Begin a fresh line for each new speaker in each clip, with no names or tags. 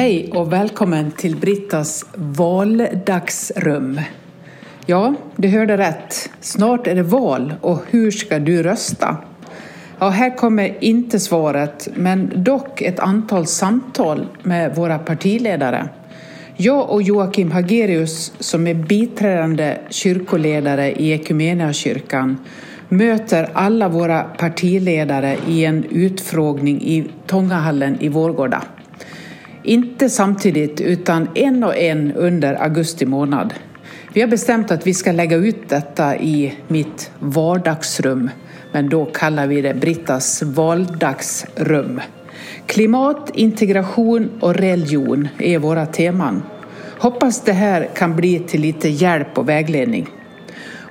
Hej och välkommen till Brittas valdagsrum. Ja, du hörde rätt. Snart är det val och hur ska du rösta? Ja, här kommer inte svaret, men dock ett antal samtal med våra partiledare. Jag och Joakim Hagerius, som är biträdande kyrkoledare i Equmeniakyrkan, möter alla våra partiledare i en utfrågning i Tångahallen i Vårgårda. Inte samtidigt, utan en och en under augusti månad. Vi har bestämt att vi ska lägga ut detta i mitt vardagsrum, men då kallar vi det Brittas valdagsrum. Klimat, integration och religion är våra teman. Hoppas det här kan bli till lite hjälp och vägledning.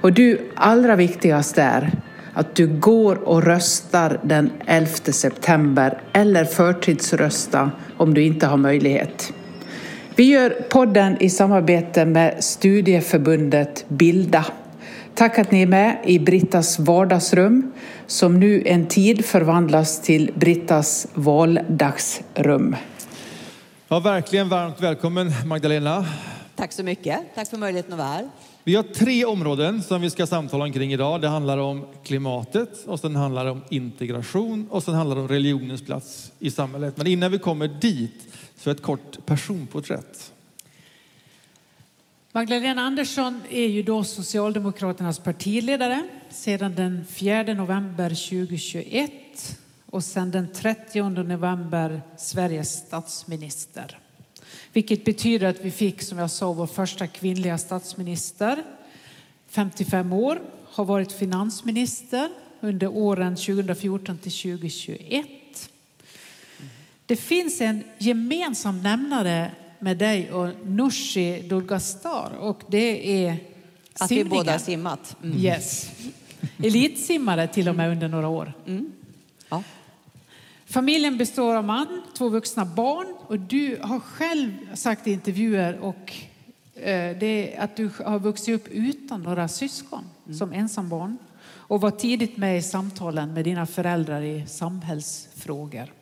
Och du, allra viktigast är att du går och röstar den 11 september eller förtidsrösta om du inte har möjlighet. Vi gör podden i samarbete med studieförbundet Bilda. Tack att ni är med i Brittas vardagsrum som nu en tid förvandlas till Brittas valdagsrum.
Ja, verkligen varmt välkommen Magdalena.
Tack så mycket. Tack för möjligheten att vara här.
Vi har tre områden som vi ska samtala omkring idag. Det handlar om klimatet och sen handlar det om integration och sen handlar det om religionens plats i samhället. Men innan vi kommer dit så ett kort personporträtt.
Magdalena Andersson är ju då Socialdemokraternas partiledare sedan den 4 november 2021 och sedan den 30 november Sveriges statsminister. Vilket betyder att vi fick, som jag sa, vår första kvinnliga statsminister. 55 år, har varit finansminister under åren 2014 till 2021. Det finns en gemensam nämnare med dig och Nooshi Dulgastar och det är
Att
simningen.
vi båda har simmat. Mm.
Yes. Elitsimmare till och med under några år.
Mm.
Familjen består av man, två vuxna barn och du har själv sagt i intervjuer och eh, att du har vuxit upp utan några syskon som ensambarn och var tidigt med i samtalen med dina föräldrar i samhällsfrågor.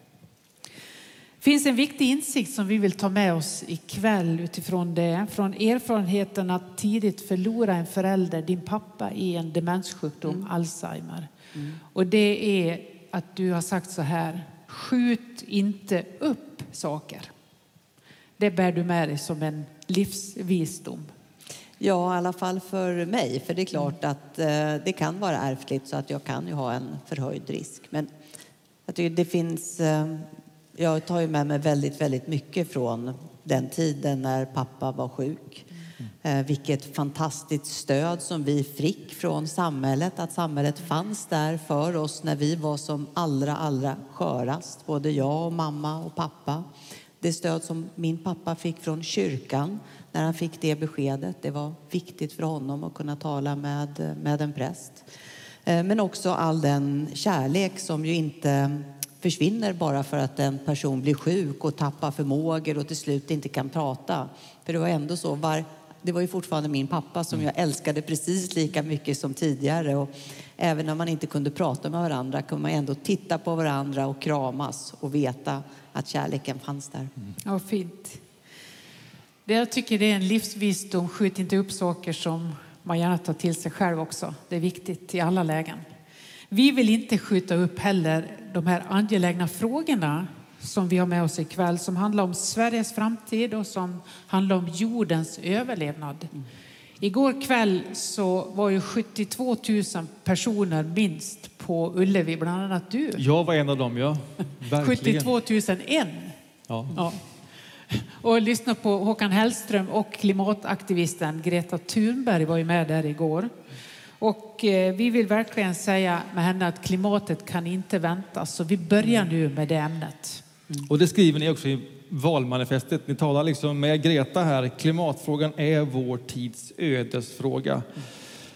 Det finns en viktig insikt som vi vill ta med oss ikväll utifrån det. Från erfarenheten att tidigt förlora en förälder, din pappa, i en demenssjukdom, Alzheimer. Och det är att du har sagt så här, skjut inte upp saker. Det bär du med dig som en livsvisdom.
ja, i alla fall för mig. För det är klart att eh, det kan vara ärftligt så att jag kan ju ha en förhöjd risk. Men jag tycker det finns... Eh, jag tar ju med mig väldigt, väldigt mycket från den tiden när pappa var sjuk. Eh, vilket fantastiskt stöd som vi fick från samhället. Att samhället fanns där för oss när vi var som allra, allra skörast. Både jag och mamma och pappa. Det stöd som min pappa fick från kyrkan när han fick det beskedet. Det var viktigt för honom att kunna tala med, med en präst. Eh, men också all den kärlek som ju inte försvinner bara för att en person blir sjuk och tappar förmågor och till slut inte kan prata. För det var ändå så, var, det var ju fortfarande min pappa som jag älskade precis lika mycket som tidigare. Och även när man inte kunde prata med varandra kunde man ändå titta på varandra och kramas och veta att kärleken fanns där. Mm.
Ja, fint. Det jag tycker det är en livsvisdom, skjut inte upp saker som man gärna tar till sig själv också. Det är viktigt i alla lägen. Vi vill inte skjuta upp heller de här angelägna frågorna som vi har med oss ikväll som handlar om Sveriges framtid och som handlar om jordens överlevnad. Igår kväll så var ju 72 000 personer minst på Ullevi, bland annat du.
Jag var en av dem, ja. Verkligen.
72 001.
Ja.
Ja. Och lyssna på Håkan Hellström och klimataktivisten Greta Thunberg var ju med där igår. Och eh, vi vill verkligen säga med henne att klimatet kan inte vänta, så vi börjar nu med det ämnet. Mm.
Och det skriver ni också i valmanifestet. Ni talar liksom med Greta här. Klimatfrågan är vår tids ödesfråga.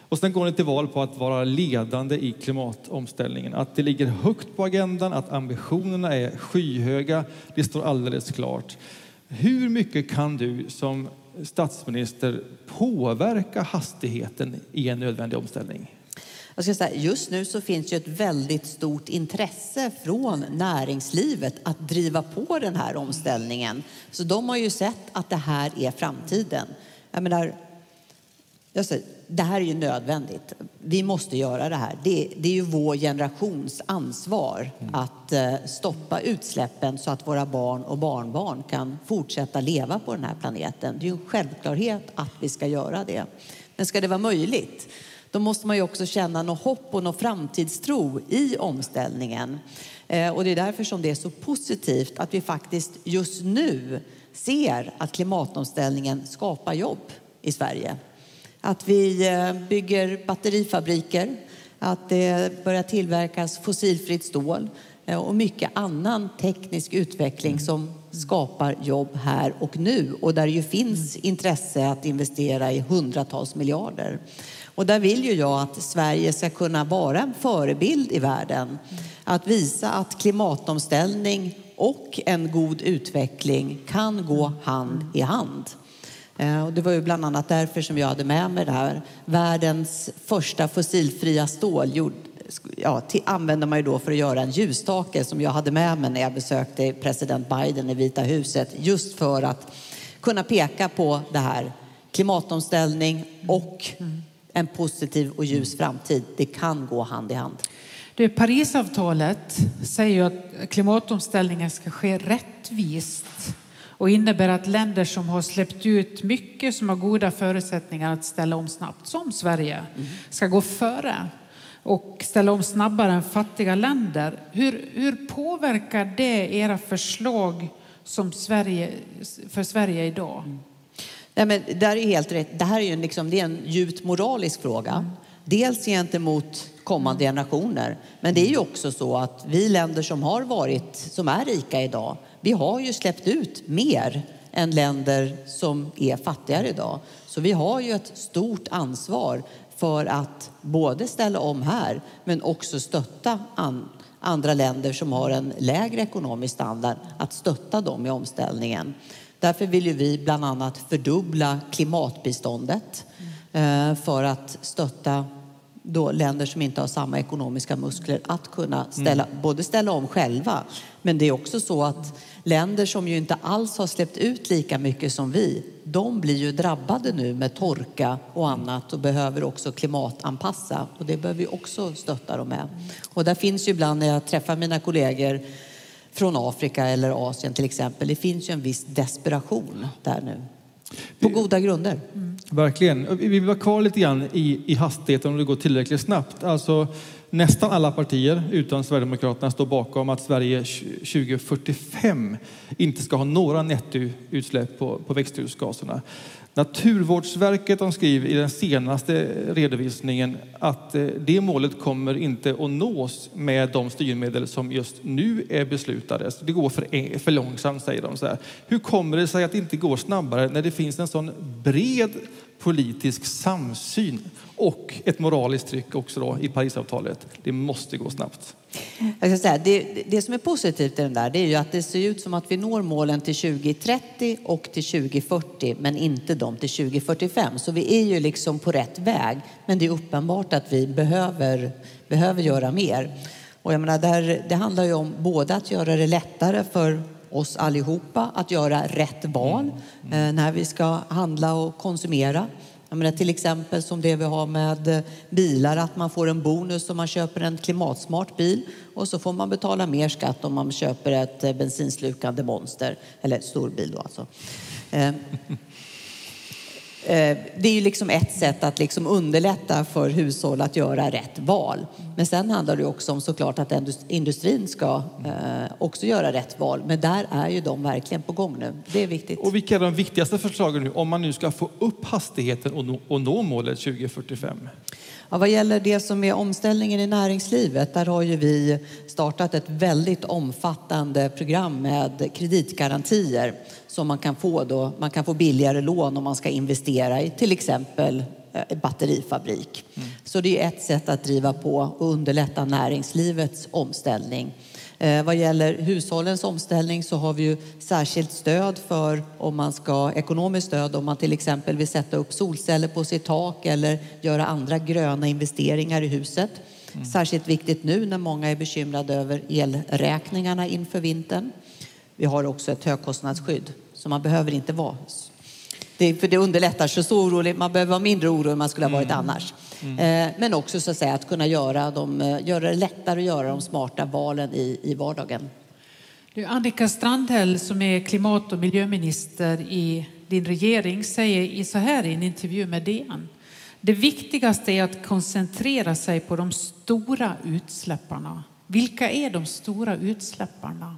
Och sen går ni till val på att vara ledande i klimatomställningen. Att det ligger högt på agendan, att ambitionerna är skyhöga. Det står alldeles klart. Hur mycket kan du som statsminister påverka hastigheten i en nödvändig omställning?
Jag ska säga, just nu så finns ju ett väldigt stort intresse från näringslivet att driva på den här omställningen. Så de har ju sett att det här är framtiden. Jag menar, jag säger, det här är ju nödvändigt. Vi måste göra det här. Det, det är ju vår generations ansvar mm. att eh, stoppa utsläppen så att våra barn och barnbarn kan fortsätta leva på den här planeten. Det är ju en självklarhet att vi ska göra det. Men ska det vara möjligt, då måste man ju också känna något hopp och något framtidstro i omställningen. Eh, och det är därför som det är så positivt att vi faktiskt just nu ser att klimatomställningen skapar jobb i Sverige. Att vi eh, bygger batterifabriker, att det börjar tillverkas fossilfritt stål eh, och mycket annan teknisk utveckling som skapar jobb här och nu och där det ju finns intresse att investera i hundratals miljarder. Och där vill ju jag att Sverige ska kunna vara en förebild i världen. Att visa att klimatomställning och en god utveckling kan gå hand i hand. Eh, och det var ju bland annat därför som jag hade med mig det här. Världens första fossilfria stål ja, använder man ju då för att göra en ljusstake som jag hade med mig när jag besökte president Biden i Vita huset. Just för att kunna peka på det här klimatomställning och en positiv och ljus framtid. Det kan gå hand i hand.
Det Parisavtalet säger att klimatomställningen ska ske rättvist och innebär att länder som har släppt ut mycket, som har goda förutsättningar att ställa om snabbt, som Sverige, ska gå före och ställa om snabbare än fattiga länder. Hur, hur påverkar det era förslag som Sverige, för Sverige idag? Mm.
Nej, men det är helt rätt. Det här är ju en, liksom, det är en djupt moralisk fråga. Mm. Dels gentemot kommande generationer. Men det är ju också så att vi länder som har varit, som är rika idag, vi har ju släppt ut mer än länder som är fattigare idag. Så vi har ju ett stort ansvar för att både ställa om här men också stötta an, andra länder som har en lägre ekonomisk standard, att stötta dem i omställningen. Därför vill ju vi bland annat fördubbla klimatbiståndet eh, för att stötta då länder som inte har samma ekonomiska muskler att kunna ställa, mm. både ställa om själva men det är också så att länder som ju inte alls har släppt ut lika mycket som vi de blir ju drabbade nu med torka och annat och behöver också klimatanpassa och det behöver vi också stötta dem med. Och där finns ju ibland när jag träffar mina kollegor från Afrika eller Asien till exempel, det finns ju en viss desperation där nu. På goda grunder.
Mm. Verkligen. Vi vara kvar lite grann i, i hastigheten om det går tillräckligt snabbt. Alltså, nästan alla partier utom Sverigedemokraterna står bakom att Sverige 2045 inte ska ha några nettoutsläpp på, på växthusgaserna. Naturvårdsverket de skriver i den senaste redovisningen att eh, det målet kommer inte att nås med de styrmedel som just nu är beslutade. Det går för, e, för långsamt, säger de. Så här. Hur kommer det sig att det inte går snabbare när det finns en sån bred politisk samsyn och ett moraliskt tryck också då i Parisavtalet. Det måste gå snabbt.
Jag ska säga, det, det som är positivt i den där det är ju att det ser ut som att vi når målen till 2030 och till 2040 men inte de till 2045. Så vi är ju liksom på rätt väg. Men det är uppenbart att vi behöver, behöver göra mer. Och jag menar, där, det handlar ju om både att göra det lättare för oss allihopa att göra rätt val mm. Eh, när vi ska handla och konsumera. Jag menar, till exempel som det vi har med eh, bilar, att man får en bonus om man köper en klimatsmart bil och så får man betala mer skatt om man köper ett eh, bensinslukande monster, eller stor bil då alltså. Eh, det är ju liksom ett sätt att liksom underlätta för hushåll att göra rätt val. Men sen handlar det också om såklart att industrin ska eh, också göra rätt val. Men där är ju de verkligen på gång nu. Det är viktigt.
Och vilka är de viktigaste förslagen nu om man nu ska få upp hastigheten och nå, och nå målet 2045?
Ja, vad gäller det som är omställningen i näringslivet, där har ju vi startat ett väldigt omfattande program med kreditgarantier som man kan få då. Man kan få billigare lån om man ska investera i till exempel eh, batterifabrik. Mm. Så det är ett sätt att driva på och underlätta näringslivets omställning. Eh, vad gäller hushållens omställning så har vi ju särskilt stöd för om man ska ekonomiskt stöd om man till exempel vill sätta upp solceller på sitt tak eller göra andra gröna investeringar i huset. Mm. Särskilt viktigt nu när många är bekymrade över elräkningarna inför vintern. Vi har också ett högkostnadsskydd så man behöver inte vara det, för det underlättar så, så orolig, man behöver vara mindre orolig än man skulle ha varit mm. annars. Mm. Eh, men också så att, säga, att kunna göra, dem, eh, göra det lättare att göra de smarta valen i, i vardagen.
Du, Annika Strandhäll som är klimat och miljöminister i din regering säger så här i en intervju med DN. Det viktigaste är att koncentrera sig på de stora utsläpparna. Vilka är de stora utsläpparna?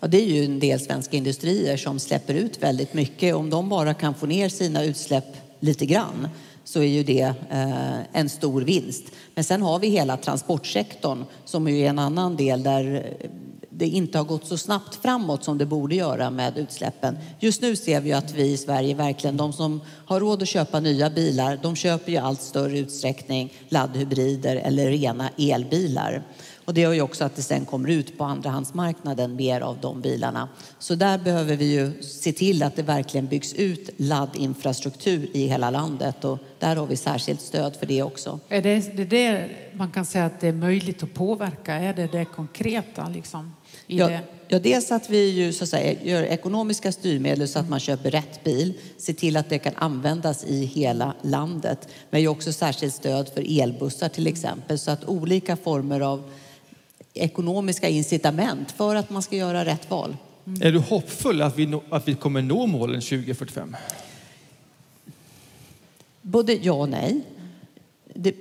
Ja, det är ju en del svenska industrier som släpper ut väldigt mycket. Om de bara kan få ner sina utsläpp lite grann så är ju det eh, en stor vinst. Men sen har vi hela transportsektorn som är en annan del där eh, det inte har gått så snabbt framåt som det borde göra med utsläppen. Just nu ser vi att vi i Sverige verkligen, de som har råd att köpa nya bilar, de köper ju allt större utsträckning laddhybrider eller rena elbilar. Och det gör ju också att det sen kommer ut på andrahandsmarknaden mer av de bilarna. Så där behöver vi ju se till att det verkligen byggs ut laddinfrastruktur i hela landet och där har vi särskilt stöd för det också.
Är det det, det man kan säga att det är möjligt att påverka? Är det det konkreta liksom?
Ja, det? ja, dels att vi ju, så att säga, gör ekonomiska styrmedel så att man köper rätt bil, se till att det kan användas i hela landet. Men också särskilt stöd för elbussar till exempel så att olika former av ekonomiska incitament för att man ska göra rätt val.
Mm. Är du hoppfull att vi, nå, att vi kommer nå målen 2045?
Både ja och nej. Det,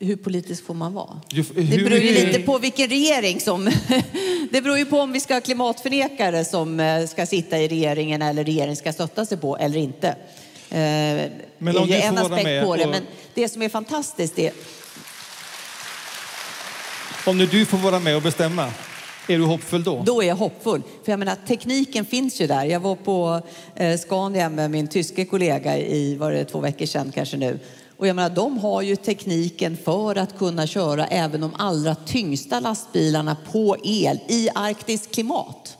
hur politisk får man vara? det beror ju lite på vilken regering som... det beror ju på om vi ska ha klimatförnekare som eh, ska sitta i regeringen eller regeringen ska stötta sig på eller inte.
Men om det är en aspekt på det.
Men det som är fantastiskt är
om nu du får vara med och bestämma, är du hoppfull då?
Då är jag hoppfull. För jag menar, tekniken finns ju där. Jag var på eh, Scania med min tyske kollega i, var det två veckor sedan kanske nu. Och jag menar, de har ju tekniken för att kunna köra även de allra tyngsta lastbilarna på el i arktiskt klimat.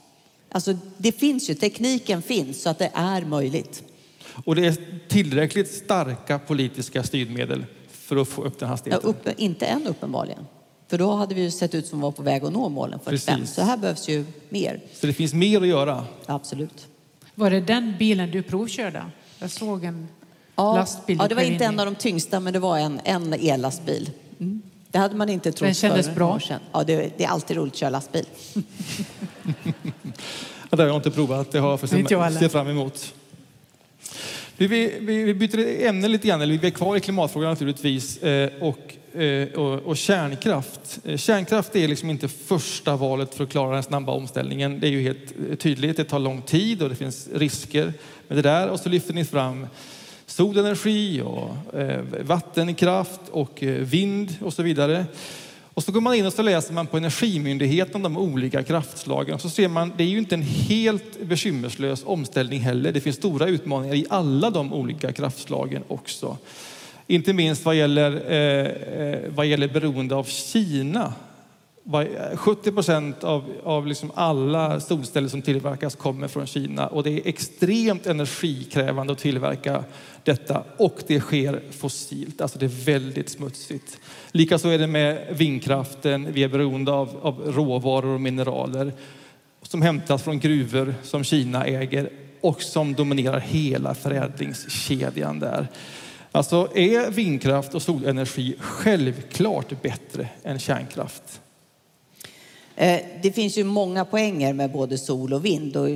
Alltså, det finns ju, tekniken finns så att det är möjligt.
Och det är tillräckligt starka politiska styrmedel för att få upp den hastigheten?
Ja, upp, inte än uppenbarligen. För då hade vi ju sett ut som var på väg att nå målen 45. Precis. Så här behövs ju mer.
Så det finns mer att göra?
Absolut.
Var det den bilen du provkörde? Jag såg en
ja,
lastbil.
Ja, det var inte en av de tyngsta, men det var en, en ellastbil. Mm. Det hade man inte trott Den
kändes för bra?
Ja, det, det, är alltid roligt att köra lastbil.
ja, det har jag inte provat. Det har jag för se fram emot. Vi, vi, vi byter ämne lite grann, eller vi är kvar i klimatfrågan naturligtvis. Eh, Eh, och och, kärnkraft. Eh, kärnkraft är liksom inte första valet för att klara den snabba omställningen. Det är ju helt eh, tydligt. Det tar lång tid och det finns risker med det där. Och så lyfter ni fram solenergi och vattenkraft och vind och så vidare. Och så går man in och så läser man på Energimyndigheten om de olika kraftslagen. Och så ser man, det är ju inte en helt bekymmerslös omställning heller. Det finns stora utmaningar i alla de olika kraftslagen också. Inte minst vad gäller, eh, eh, vad gäller beroende av Kina. 70 procent av, av liksom alla solceller som tillverkas kommer från Kina och det är extremt energikrävande att tillverka detta och det sker fossilt, alltså det är väldigt smutsigt. Likaså är det med vindkraften, vi är beroende av, av råvaror och mineraler som hämtas från gruvor som Kina äger och som dominerar hela förädlingskedjan där. Alltså är vindkraft och solenergi självklart bättre än kärnkraft?
Eh, det finns ju många poänger med både sol och vind och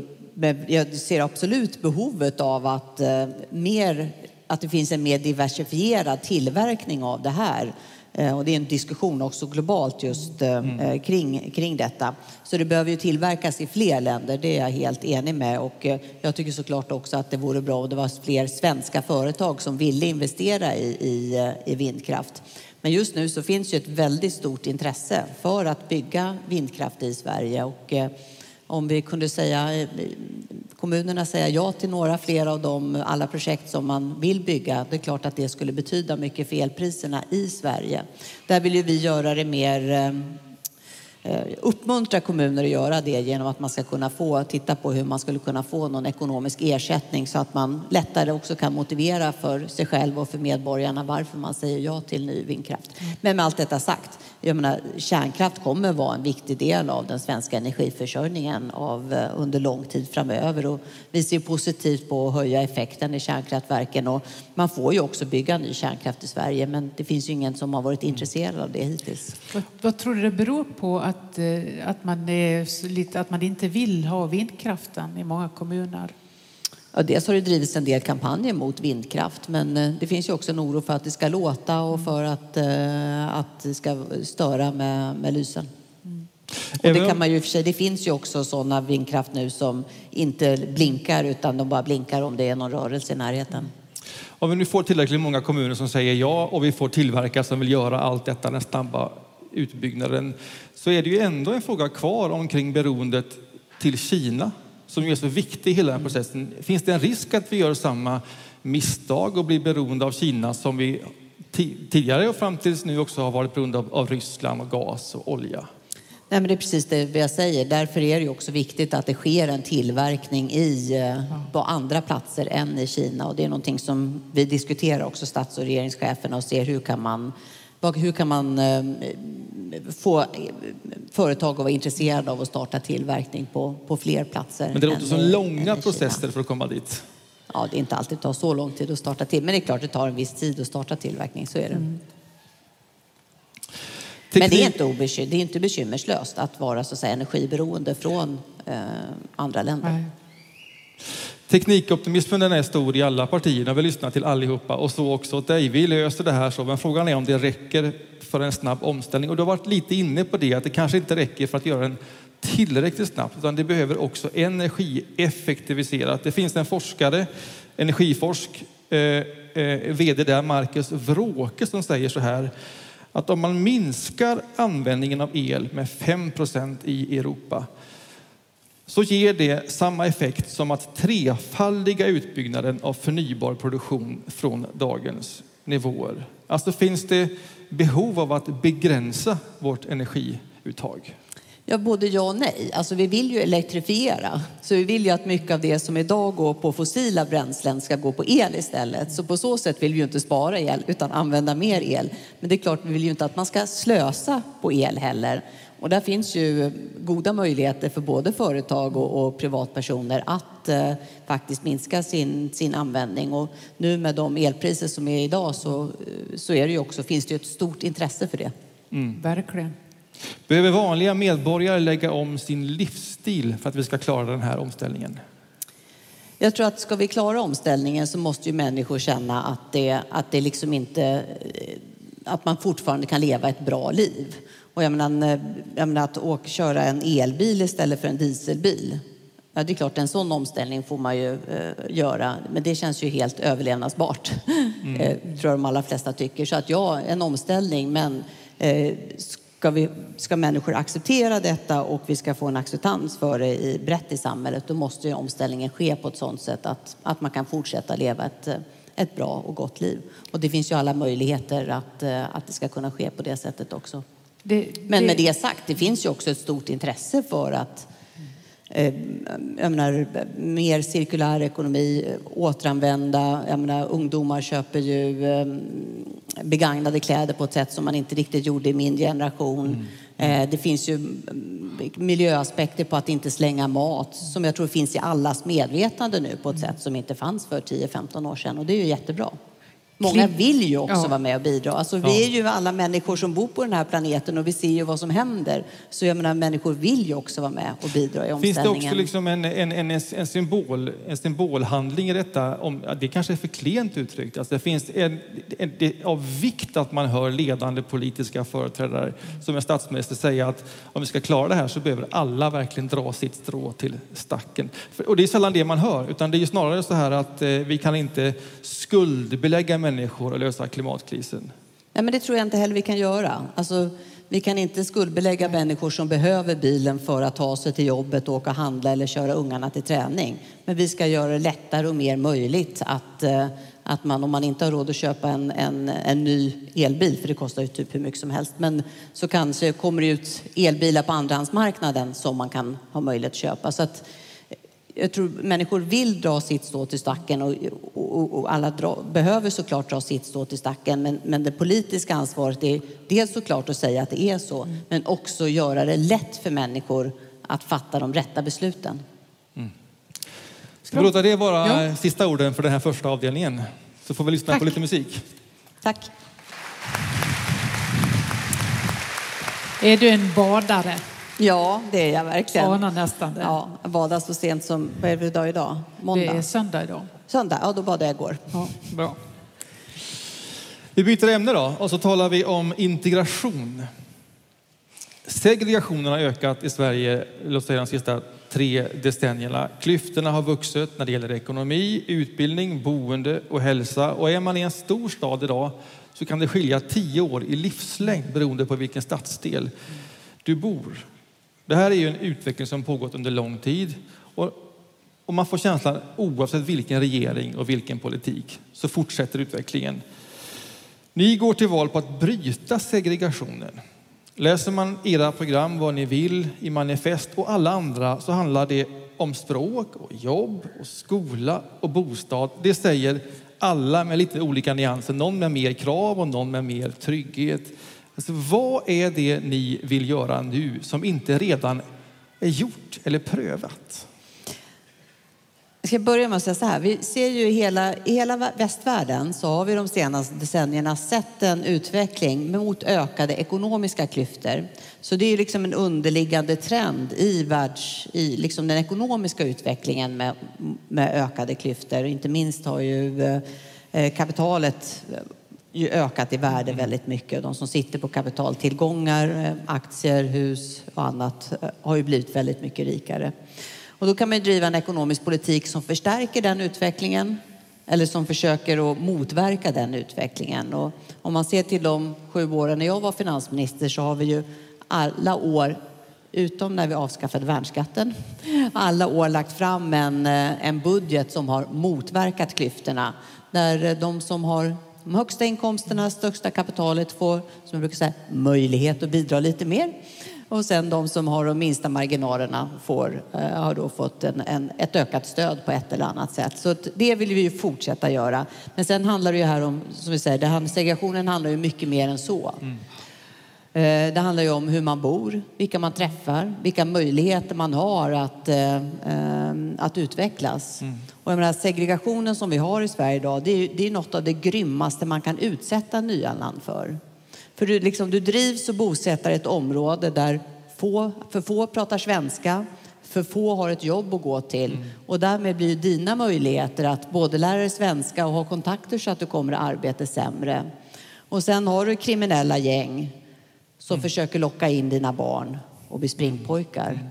jag ser absolut behovet av att, eh, mer, att det finns en mer diversifierad tillverkning av det här. Eh, och det är en diskussion också globalt just eh, mm. Eh, kring, kring detta. Så det behöver ju tillverkas i fler länder, det är jag helt enig med. Och jag tycker såklart också att det vore bra om det var fler svenska företag som ville investera i, i, i vindkraft. Men just nu så finns ju ett väldigt stort intresse för att bygga vindkraft i Sverige. Och om vi kunde säga, eh, kommunerna säga ja till några fler av de alla projekt som man vill bygga, det är klart att det skulle betyda mycket för elpriserna i Sverige. Där vill ju vi göra det mer eh, Eh, uppmuntra kommuner att göra det genom att man ska kunna få titta på hur man skulle kunna få någon ekonomisk ersättning så att man lättare också kan motivera för sig själv och för medborgarna varför man säger ja till ny vindkraft. Men med allt detta sagt, jag menar, kärnkraft kommer vara en viktig del av den svenska energiförsörjningen av, eh, under lång tid framöver. Och vi ser positivt på att höja effekten i kärnkraftverken. Och man får ju också bygga ny kärnkraft i Sverige men det finns ju ingen som har varit intresserad av det hittills.
Vad, vad tror du det beror på att, eh, att, man är lite, att man inte vill ha vindkraften i många kommuner?
Ja, dels har det drivits en del kampanjer mot vindkraft men eh, det finns ju också en oro för att det ska låta och för att, eh, att det ska störa med, med lysen. Och det, kan man ju, för sig, det finns ju också sådana vindkraft nu som inte blinkar utan de bara blinkar om det är någon rörelse i närheten.
Om vi nu får tillräckligt många kommuner som säger ja och vi får tillverkare som vill göra allt detta, den snabba utbyggnaden, så är det ju ändå en fråga kvar omkring beroendet till Kina som är så viktig i hela den här processen. Finns det en risk att vi gör samma misstag och blir beroende av Kina som vi tidigare och fram tills nu också har varit beroende av, av Ryssland och gas och olja?
Nej, men det är precis det jag säger. Därför är det också viktigt att det sker en tillverkning i, eh, på andra platser än i Kina. Och det är någonting som vi diskuterar också, stats och regeringscheferna, och ser hur kan man, hur kan man eh, få eh, företag att vara intresserade av att starta tillverkning på, på fler platser.
Men det låter som långa processer för att komma dit.
Ja, det är inte alltid tar så lång tid att starta till. Men det är klart det tar en viss tid att starta tillverkning, så är det. Mm. Men det är, inte det är inte bekymmerslöst att vara så att säga, energiberoende från eh, andra länder. Nej.
Teknikoptimismen den är stor i alla partierna. Vi lyssnar till allihopa och så också åt dig. Vi löser det här så, men frågan är om det räcker för en snabb omställning. Och du har varit lite inne på det, att det kanske inte räcker för att göra den tillräckligt snabbt, utan det behöver också energieffektiviseras. Det finns en forskare, Energiforsk, eh, eh, VD där, Marcus Vråke, som säger så här att om man minskar användningen av el med 5% i Europa så ger det samma effekt som att trefaldiga utbyggnaden av förnybar produktion från dagens nivåer. Alltså finns det behov av att begränsa vårt energiuttag?
Ja, både ja och nej. Alltså, vi vill ju elektrifiera. Så vi vill ju att mycket av det som idag går på fossila bränslen ska gå på el istället. Så på så sätt vill vi ju inte spara el utan använda mer el. Men det är klart, vi vill ju inte att man ska slösa på el heller. Och där finns ju goda möjligheter för både företag och, och privatpersoner att eh, faktiskt minska sin, sin användning. Och nu med de elpriser som är idag så, så är det ju också, finns det ju ett stort intresse för det.
Mm. Verkligen.
Behöver vanliga medborgare lägga om sin livsstil för att vi ska klara den här omställningen?
Jag tror att ska vi klara omställningen så måste ju människor känna att det, att det liksom inte att man fortfarande kan leva ett bra liv. Och jag menar, jag menar att åka, köra en elbil istället för en dieselbil. Ja, det är klart, en sån omställning får man ju eh, göra, men det känns ju helt överlevnadsbart. Mm. eh, tror jag de allra flesta tycker. Så att ja, en omställning, men eh, ska, vi, ska människor acceptera detta och vi ska få en acceptans för det i, brett i samhället, då måste ju omställningen ske på ett sådant sätt att, att man kan fortsätta leva ett, ett bra och gott liv. Och det finns ju alla möjligheter att, att det ska kunna ske på det sättet också. Det, Men med det sagt, det finns ju också ett stort intresse för att eh, jag menar, mer cirkulär ekonomi, återanvända. Jag menar, ungdomar köper ju eh, begagnade kläder på ett sätt som man inte riktigt gjorde i min generation. Mm. Det finns ju mm, miljöaspekter på att inte slänga mat som jag tror finns i allas medvetande nu på ett sätt som inte fanns för 10-15 år sedan och det är ju jättebra. Många vill ju också ja. vara med och bidra. Alltså, vi ja. är ju alla människor som bor på den här planeten och vi ser ju vad som händer. Så jag menar, människor vill ju också vara med och bidra i omställningen.
Finns det också liksom en, en, en, en, symbol, en symbolhandling i detta? Om, det kanske är för klent uttryckt. Alltså, det finns en, en, det är av vikt att man hör ledande politiska företrädare som en statsminister säga att om vi ska klara det här så behöver alla verkligen dra sitt strå till stacken. Och det är sällan det man hör, utan det är snarare så här att eh, vi kan inte skuldbelägga människor och lösa klimatkrisen?
Nej, men det tror jag inte heller vi kan göra. Alltså, vi kan inte skuldbelägga människor som behöver bilen för att ta sig till jobbet, åka och handla eller köra ungarna till träning. Men vi ska göra det lättare och mer möjligt att, eh, att man om man inte har råd att köpa en, en, en ny elbil, för det kostar ju typ hur mycket som helst, men så kanske kommer det ut elbilar på andrahandsmarknaden som man kan ha möjlighet att köpa. Så att jag tror människor vill dra sitt stå till stacken och, och, och alla dra, behöver såklart dra sitt stå till stacken. Men, men det politiska ansvaret är dels såklart att säga att det är så, mm. men också göra det lätt för människor att fatta de rätta besluten. Mm.
Ska vi låta det vara ja. sista orden för den här första avdelningen? Så får vi lyssna Tack. på lite musik.
Tack.
Är du en badare?
Ja, det är jag verkligen.
Anar nästan det.
Ja, jag badade så sent som, vad är det dag idag? Måndag?
Det är söndag idag.
Söndag, ja då badade jag igår.
Ja, bra.
Vi byter ämne då och så talar vi om integration. Segregationen har ökat i Sverige, låt säga de sista tre decennierna. Klyftorna har vuxit när det gäller ekonomi, utbildning, boende och hälsa. Och är man i en stor stad idag så kan det skilja tio år i livslängd beroende på vilken stadsdel du bor. Det här är ju en utveckling som pågått under lång tid. Och, och man får känslan, oavsett vilken regering och vilken politik, så fortsätter utvecklingen. Ni går till val på att bryta segregationen. Läser man era program, vad ni vill, i manifest och alla andra så handlar det om språk, och jobb, och skola och bostad. Det säger alla med lite olika nyanser. Någon med mer krav och någon med mer trygghet. Alltså, vad är det ni vill göra nu som inte redan är gjort eller prövat?
Jag ska börja med att säga så här. Vi ser ju i hela, i hela västvärlden så har vi de senaste decennierna sett en utveckling mot ökade ekonomiska klyftor. Så det är liksom en underliggande trend i, världs, i liksom den ekonomiska utvecklingen med, med ökade klyftor. Inte minst har ju eh, kapitalet ju ökat i värde mm. väldigt mycket. De som sitter på kapitaltillgångar, eh, aktier, hus och annat eh, har ju blivit väldigt mycket rikare. Och då kan man driva en ekonomisk politik som förstärker den utvecklingen eller som försöker att motverka den utvecklingen. Och om man ser till de sju åren när jag var finansminister så har vi ju alla år utom när vi avskaffade värnskatten, alla år lagt fram en, eh, en budget som har motverkat klyftorna. Där de som har de högsta inkomsterna, största kapitalet får, som jag brukar säga, möjlighet att bidra lite mer. Och sen de som har de minsta marginalerna får, eh, har då fått en, en, ett ökat stöd på ett eller annat sätt. Så det vill vi ju fortsätta göra. Men sen handlar det ju här om, som vi säger, det här, segregationen handlar ju mycket mer än så. Mm. Eh, det handlar ju om hur man bor, vilka man träffar, vilka möjligheter man har att, eh, att utvecklas. Mm. Och jag menar, segregationen som vi har i Sverige idag, det är, det är något av det grymmaste man kan utsätta nyanländ för. För du, liksom, du drivs och bosätter ett område där få, för få pratar svenska, för få har ett jobb att gå till. Mm. Och därmed blir dina möjligheter att både lära dig svenska och ha kontakter så att du kommer i arbete sämre. Och sen har du kriminella gäng som mm. försöker locka in dina barn och bli springpojkar. Mm.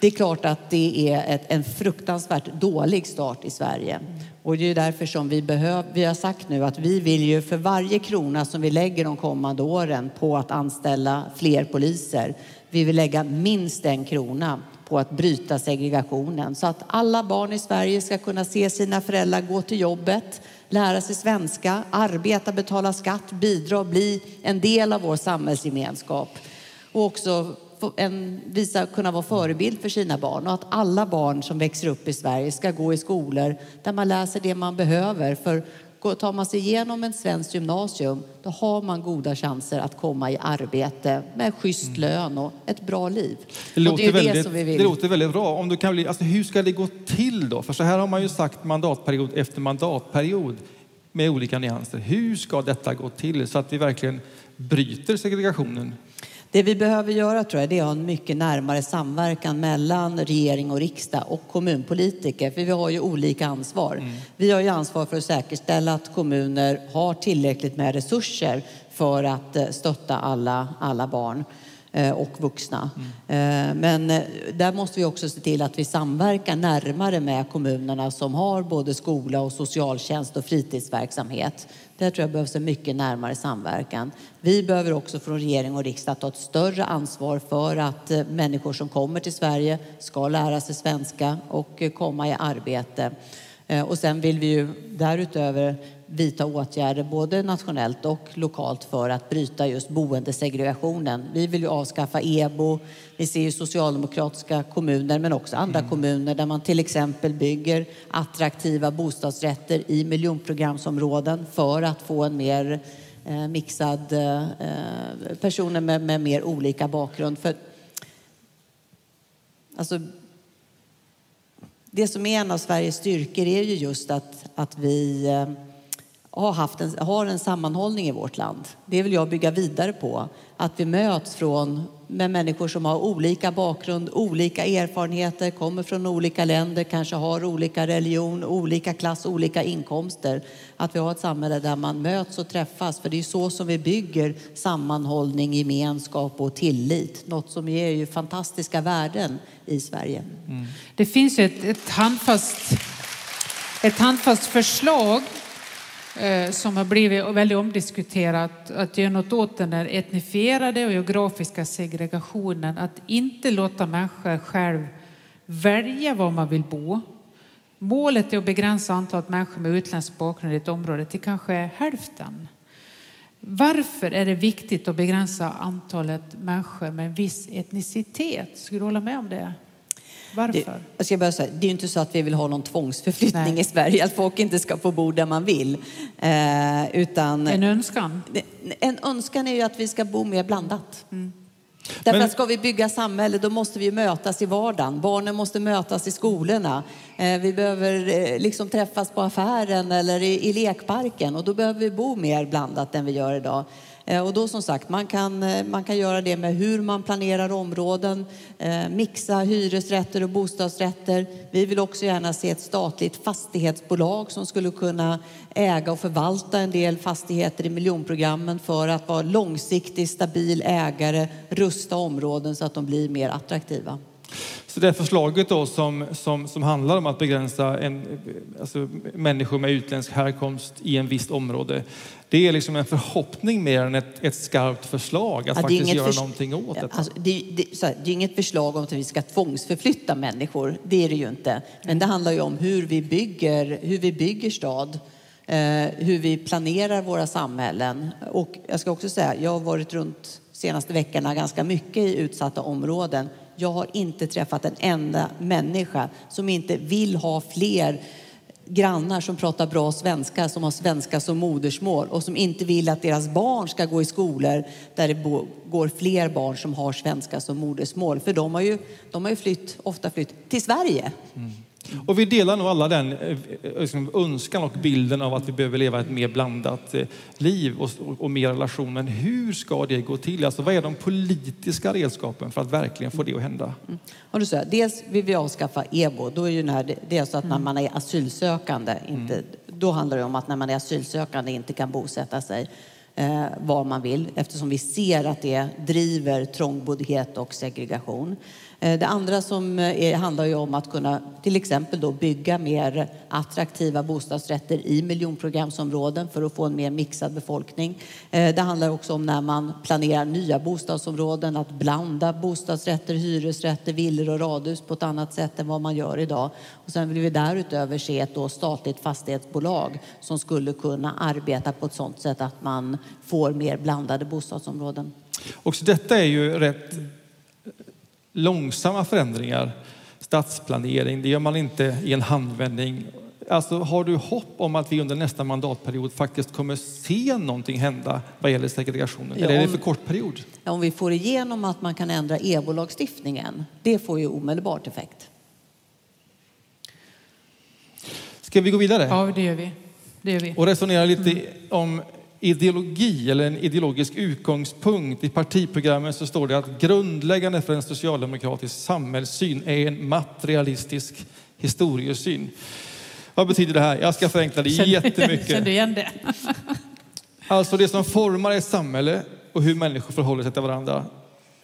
Det är klart att det är ett, en fruktansvärt dålig start i Sverige. Och det är därför som vi, behöv, vi har sagt nu att vi vill ju för varje krona som vi lägger de kommande åren på att anställa fler poliser, vi vill lägga minst en krona på att bryta segregationen så att alla barn i Sverige ska kunna se sina föräldrar gå till jobbet, lära sig svenska, arbeta, betala skatt, bidra och bli en del av vår samhällsgemenskap. Och också en, visa, kunna vara förebild för sina barn och att alla barn som växer upp i Sverige ska gå i skolor där man läser det man behöver. För tar man sig igenom en svensk gymnasium då har man goda chanser att komma i arbete med schysst mm. lön och ett bra liv.
Det låter, det väldigt, det, det låter väldigt bra. Om du kan bli, alltså hur ska det gå till då? För så här har man ju sagt mandatperiod efter mandatperiod med olika nyanser. Hur ska detta gå till så att vi verkligen bryter segregationen?
Det vi behöver göra tror jag, det är att ha en mycket närmare samverkan mellan regering och riksdag och kommunpolitiker. För vi har ju olika ansvar. Mm. Vi har ju ansvar för att säkerställa att kommuner har tillräckligt med resurser för att eh, stötta alla, alla barn Eh, och vuxna. Mm. Men eh, där måste vi också se till att vi samverkar närmare med kommunerna som har både skola och socialtjänst och fritidsverksamhet. Där tror jag behövs en mycket närmare samverkan. Vi behöver också från regering och riksdag ta ett större ansvar för att människor som kommer till Sverige ska lära sig svenska och komma i arbete. Och sen vill vi ju därutöver vidta åtgärder både nationellt och lokalt för att bryta just boendesegregationen. Vi vill ju avskaffa EBO. Vi ser ju socialdemokratiska kommuner men också andra mm. kommuner där man till exempel bygger attraktiva bostadsrätter i miljonprogramsområden för att få en mer eh, mixad eh, personer med, med mer olika bakgrund. För, alltså, det som är en av Sveriges styrkor är ju just att, att vi eh, har, haft en, har en sammanhållning i vårt land. Det vill jag bygga vidare på. Att vi möts från, med människor som har olika bakgrund, olika erfarenheter, kommer från olika länder, kanske har olika religion, olika klass, olika inkomster. Att vi har ett samhälle där man möts och träffas. För det är så som vi bygger sammanhållning, gemenskap och tillit. Något som ger ju fantastiska värden i Sverige. Mm.
Det finns ett, ett, handfast, ett handfast förslag Eh, som har blivit väldigt omdiskuterat, att göra något åt den där etnifierade och geografiska segregationen, att inte låta människor själv välja var man vill bo. Målet är att begränsa antalet människor med utländsk bakgrund i ett område till kanske hälften. Varför är det viktigt att begränsa antalet människor med en viss etnicitet? Skulle du hålla med om det? Varför? Det,
jag ska bara säga, det är ju inte så att vi vill ha någon tvångsförflyttning Nej. i Sverige, att folk inte ska få bo där man vill.
Eh, utan, en önskan?
En önskan är ju att vi ska bo mer blandat. Mm. Därför Men... att ska vi bygga samhälle då måste vi mötas i vardagen. Barnen måste mötas i skolorna. Eh, vi behöver eh, liksom träffas på affären eller i, i lekparken och då behöver vi bo mer blandat än vi gör idag. Eh, och då som sagt, man kan, eh, man kan göra det med hur man planerar områden, eh, mixa hyresrätter och bostadsrätter. Vi vill också gärna se ett statligt fastighetsbolag som skulle kunna äga och förvalta en del fastigheter i miljonprogrammen för att vara långsiktig, stabil ägare, rusta områden så att de blir mer attraktiva.
Så det förslaget då som, som, som handlar om att begränsa en, alltså människor med utländsk härkomst i en visst område, det är liksom en förhoppning mer än ett, ett skarpt förslag att ja, faktiskt göra någonting åt det.
Alltså, det, det, här, det är inget förslag om att vi ska tvångsförflytta människor, det är det ju inte. Men det handlar ju om hur vi bygger, hur vi bygger stad, eh, hur vi planerar våra samhällen. Och jag ska också säga, jag har varit runt senaste veckorna ganska mycket i utsatta områden jag har inte träffat en enda människa som inte vill ha fler grannar som pratar bra svenska, som har svenska som modersmål och som inte vill att deras barn ska gå i skolor där det går fler barn som har svenska som modersmål. För de har ju, de har ju flytt, ofta flytt till Sverige. Mm.
Och vi delar nog alla den eh, liksom, önskan och bilden av att vi behöver leva ett mer blandat eh, liv och, och mer relation. Men hur ska det gå till? Alltså, vad är de politiska redskapen för att verkligen få det att hända? Mm.
Och du säger, dels vill vi avskaffa EBO. Då är ju när, det är så att när mm. man är asylsökande, inte, mm. då handlar det om att när man är asylsökande inte kan bosätta sig eh, var man vill eftersom vi ser att det driver trångboddhet och segregation. Eh, det andra som eh, är, handlar ju om att kunna till exempel då bygga mer attraktiva bostadsrätter i miljonprogramsområden för att få en mer mixad befolkning. Eh, det handlar också om när man planerar nya bostadsområden att blanda bostadsrätter, hyresrätter, villor och radhus på ett annat sätt än vad man gör idag. Och sen vill vi därutöver se ett då statligt fastighetsbolag som skulle kunna arbeta på ett sådant sätt att man får mer blandade bostadsområden.
Också detta är ju rätt långsamma förändringar. Stadsplanering, det gör man inte i en handvändning. Alltså, har du hopp om att vi under nästa mandatperiod faktiskt kommer se någonting hända vad gäller segregationen? Ja, Eller är det för kort period?
Ja, om vi får igenom att man kan ändra EBO-lagstiftningen, det får ju omedelbart effekt.
Ska vi gå vidare?
Ja, det gör vi. Det gör vi.
Och resonera lite mm. om ideologi eller en ideologisk utgångspunkt. I partiprogrammet så står det att grundläggande för en socialdemokratisk samhällssyn är en materialistisk historiesyn. Vad betyder det här? Jag ska förenkla det jättemycket.
Känner du igen det?
Alltså det som formar ett samhälle och hur människor förhåller sig till varandra.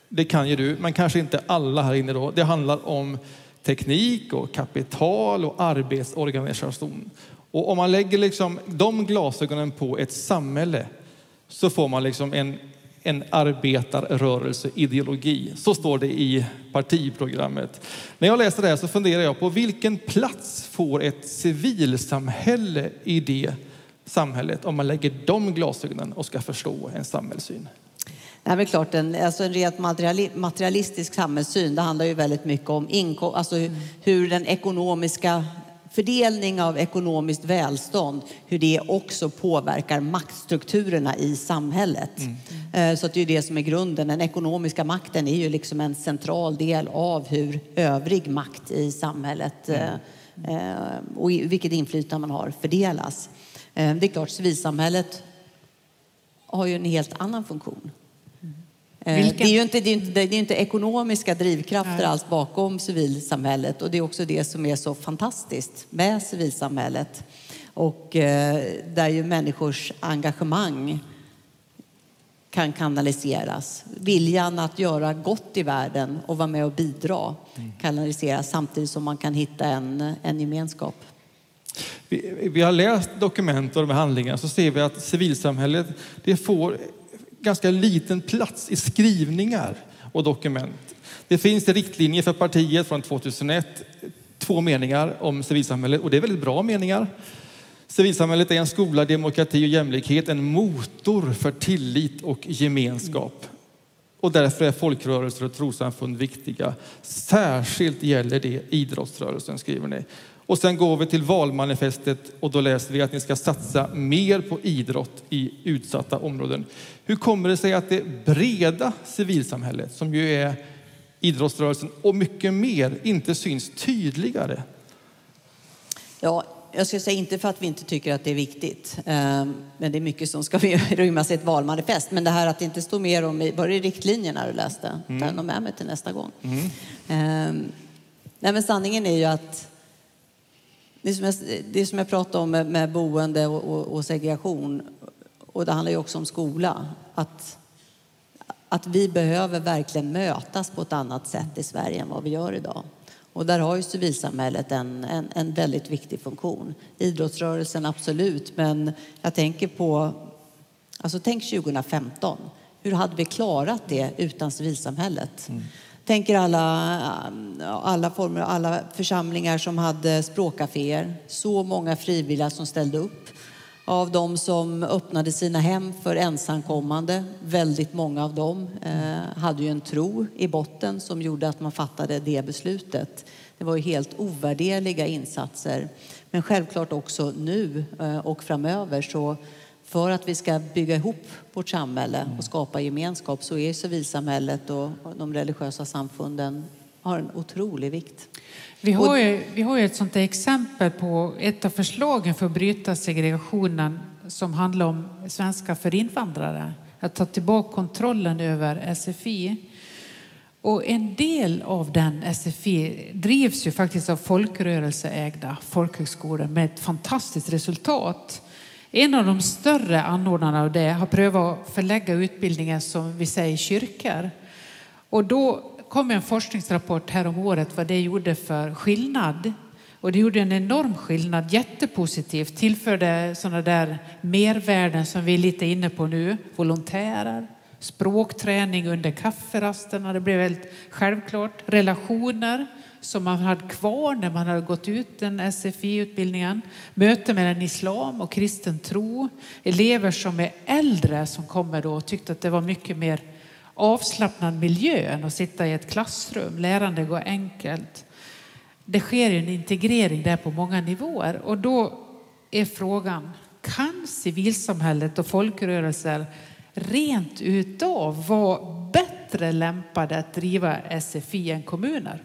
Det kan ju du, men kanske inte alla här inne då. Det handlar om teknik och kapital och arbetsorganisation. Och om man lägger liksom de glasögonen på ett samhälle så får man liksom en en arbetarrörelseideologi. Så står det i partiprogrammet. När jag läser det här så funderar jag på vilken plats får ett civilsamhälle i det samhället om man lägger de glasögonen och ska förstå en samhällssyn?
Nej, men klart, en, alltså en rent materialistisk samhällssyn det handlar ju väldigt mycket om inkom, alltså hur den ekonomiska fördelning av ekonomiskt välstånd, hur det också påverkar maktstrukturerna i samhället. Mm. Så det är det som är grunden. Den ekonomiska makten är ju liksom en central del av hur övrig makt i samhället mm. Eh, och vilket inflytande man har fördelas. Eh, det är klart, civilsamhället har ju en helt annan funktion. Vilken? Det är ju inte, det är inte, det är inte ekonomiska drivkrafter Nej. alls bakom civilsamhället och det är också det som är så fantastiskt med civilsamhället. Och eh, där ju människors engagemang kan kanaliseras. Viljan att göra gott i världen och vara med och bidra mm. kanaliseras samtidigt som man kan hitta en, en gemenskap.
Vi, vi har läst dokument och de här handlingarna så ser vi att civilsamhället det får ganska liten plats i skrivningar och dokument. Det finns riktlinjer för partiet från 2001, två meningar om civilsamhället och det är väldigt bra meningar. Civilsamhället är en skola, demokrati och jämlikhet, en motor för tillit och gemenskap. Och därför är folkrörelser och trossamfund viktiga. Särskilt gäller det idrottsrörelsen, skriver ni. Och sen går vi till valmanifestet och då läser vi att ni ska satsa mer på idrott i utsatta områden. Hur kommer det sig att det breda civilsamhället, som ju är idrottsrörelsen och mycket mer, inte syns tydligare?
Ja, jag ska säga inte för att vi inte tycker att det är viktigt, ehm, men det är mycket som ska rymmas i ett valmanifest. Men det här att det inte står mer om, var det riktlinjerna du läste? Mm. Ta med mig till nästa gång. Mm. Ehm, nej, men sanningen är ju att det som jag, det som jag pratade om med, med boende och, och, och, segregation, och det handlar ju också om skola, att, att vi behöver verkligen mötas på ett annat sätt i Sverige än vad vi gör idag. Och där har ju civilsamhället en, en, en väldigt viktig funktion. Idrottsrörelsen absolut, men jag tänker på, alltså tänk 2015. Hur hade vi klarat det utan civilsamhället? Mm tänker alla, alla former, alla församlingar som hade språkcaféer. Så många frivilliga som ställde upp. Av de som öppnade sina hem för ensamkommande, väldigt många av dem eh, hade ju en tro i botten som gjorde att man fattade det beslutet. Det var ju helt ovärderliga insatser. Men självklart också nu eh, och framöver så för att vi ska bygga ihop vårt samhälle och skapa gemenskap så är civilsamhället och de religiösa samfunden har en otrolig vikt.
Vi har, ju, vi har ju ett sånt exempel på ett av förslagen för att bryta segregationen som handlar om svenska för invandrare. Att ta tillbaka kontrollen över SFI. Och en del av den SFI drivs ju faktiskt av folkrörelseägda folkhögskolor med ett fantastiskt resultat. En av de större anordnarna av det har prövat att förlägga utbildningen som vi säger kyrkor. Och då kom en forskningsrapport här om året vad det gjorde för skillnad. Och det gjorde en enorm skillnad, jättepositivt. Tillförde sådana där mervärden som vi är lite inne på nu. Volontärer, språkträning under kafferasterna, det blev väldigt självklart. Relationer, som man hade kvar när man hade gått ut den SFI-utbildningen. Möte mellan islam och kristen tro. Elever som är äldre som kommer då och tyckte att det var mycket mer avslappnad miljö än att sitta i ett klassrum. Lärande går enkelt. Det sker en integrering där på många nivåer och då är frågan, kan civilsamhället och folkrörelser rent utav vara bättre lämpade att driva SFI än kommuner?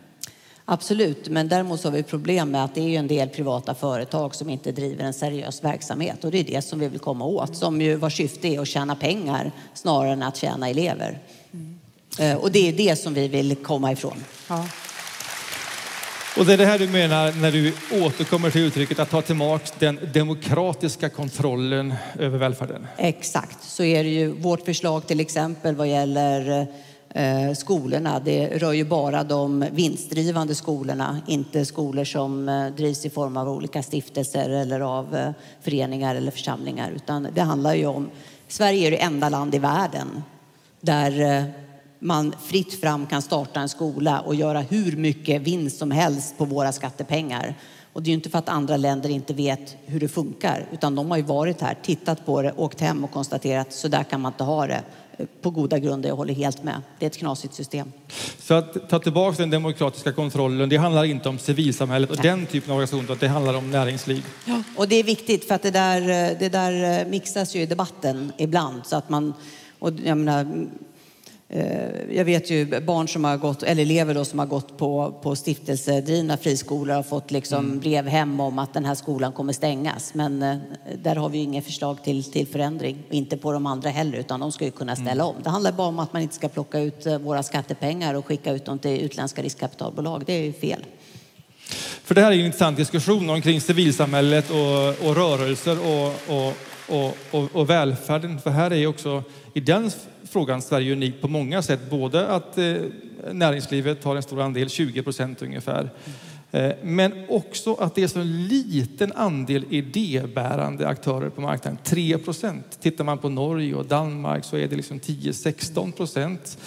Absolut, men däremot har vi problem med att det är en del privata företag som inte driver en seriös verksamhet och det är det som vi vill komma åt, som ju vars syfte är att tjäna pengar snarare än att tjäna elever. Mm. Och det är det som vi vill komma ifrån. Ja.
Och det är det här du menar när du återkommer till uttrycket att ta tillbaka den demokratiska kontrollen över välfärden?
Exakt, så är det ju vårt förslag till exempel vad gäller Eh, skolorna. Det rör ju bara de vinstdrivande skolorna, inte skolor som eh, drivs i form av olika stiftelser eller av eh, föreningar eller församlingar. Utan det handlar ju om, Sverige är det enda land i världen där eh, man fritt fram kan starta en skola och göra hur mycket vinst som helst på våra skattepengar. Och det är ju inte för att andra länder inte vet hur det funkar, utan de har ju varit här, tittat på det, åkt hem och konstaterat så där kan man inte ha det. På goda grunder, jag håller helt med. Det är ett knasigt system.
Så att ta tillbaka den demokratiska kontrollen, det handlar inte om civilsamhället och Nej. den typen av organisationer, utan det handlar om näringsliv.
Ja, och det är viktigt för att det där, det där mixas ju i debatten ibland. Så att man, och jag menar, Eh, jag vet ju barn som har gått, eller elever då som har gått på, på stiftelsedrivna friskolor har fått liksom mm. brev hem om att den här skolan kommer stängas. Men eh, där har vi inget förslag till, till förändring. Inte på de andra heller, utan de ska ju kunna ställa mm. om. Det handlar bara om att man inte ska plocka ut eh, våra skattepengar och skicka ut dem till utländska riskkapitalbolag. Det är ju fel.
För det här är en intressant diskussion omkring civilsamhället och, och rörelser och, och, och, och, välfärden. För här är också i den frågan Sverige unikt på många sätt. Både att eh, näringslivet har en stor andel, 20 procent ungefär. Eh, men också att det är så liten andel idébärande aktörer på marknaden, 3 procent. Tittar man på Norge och Danmark så är det liksom 10-16 procent.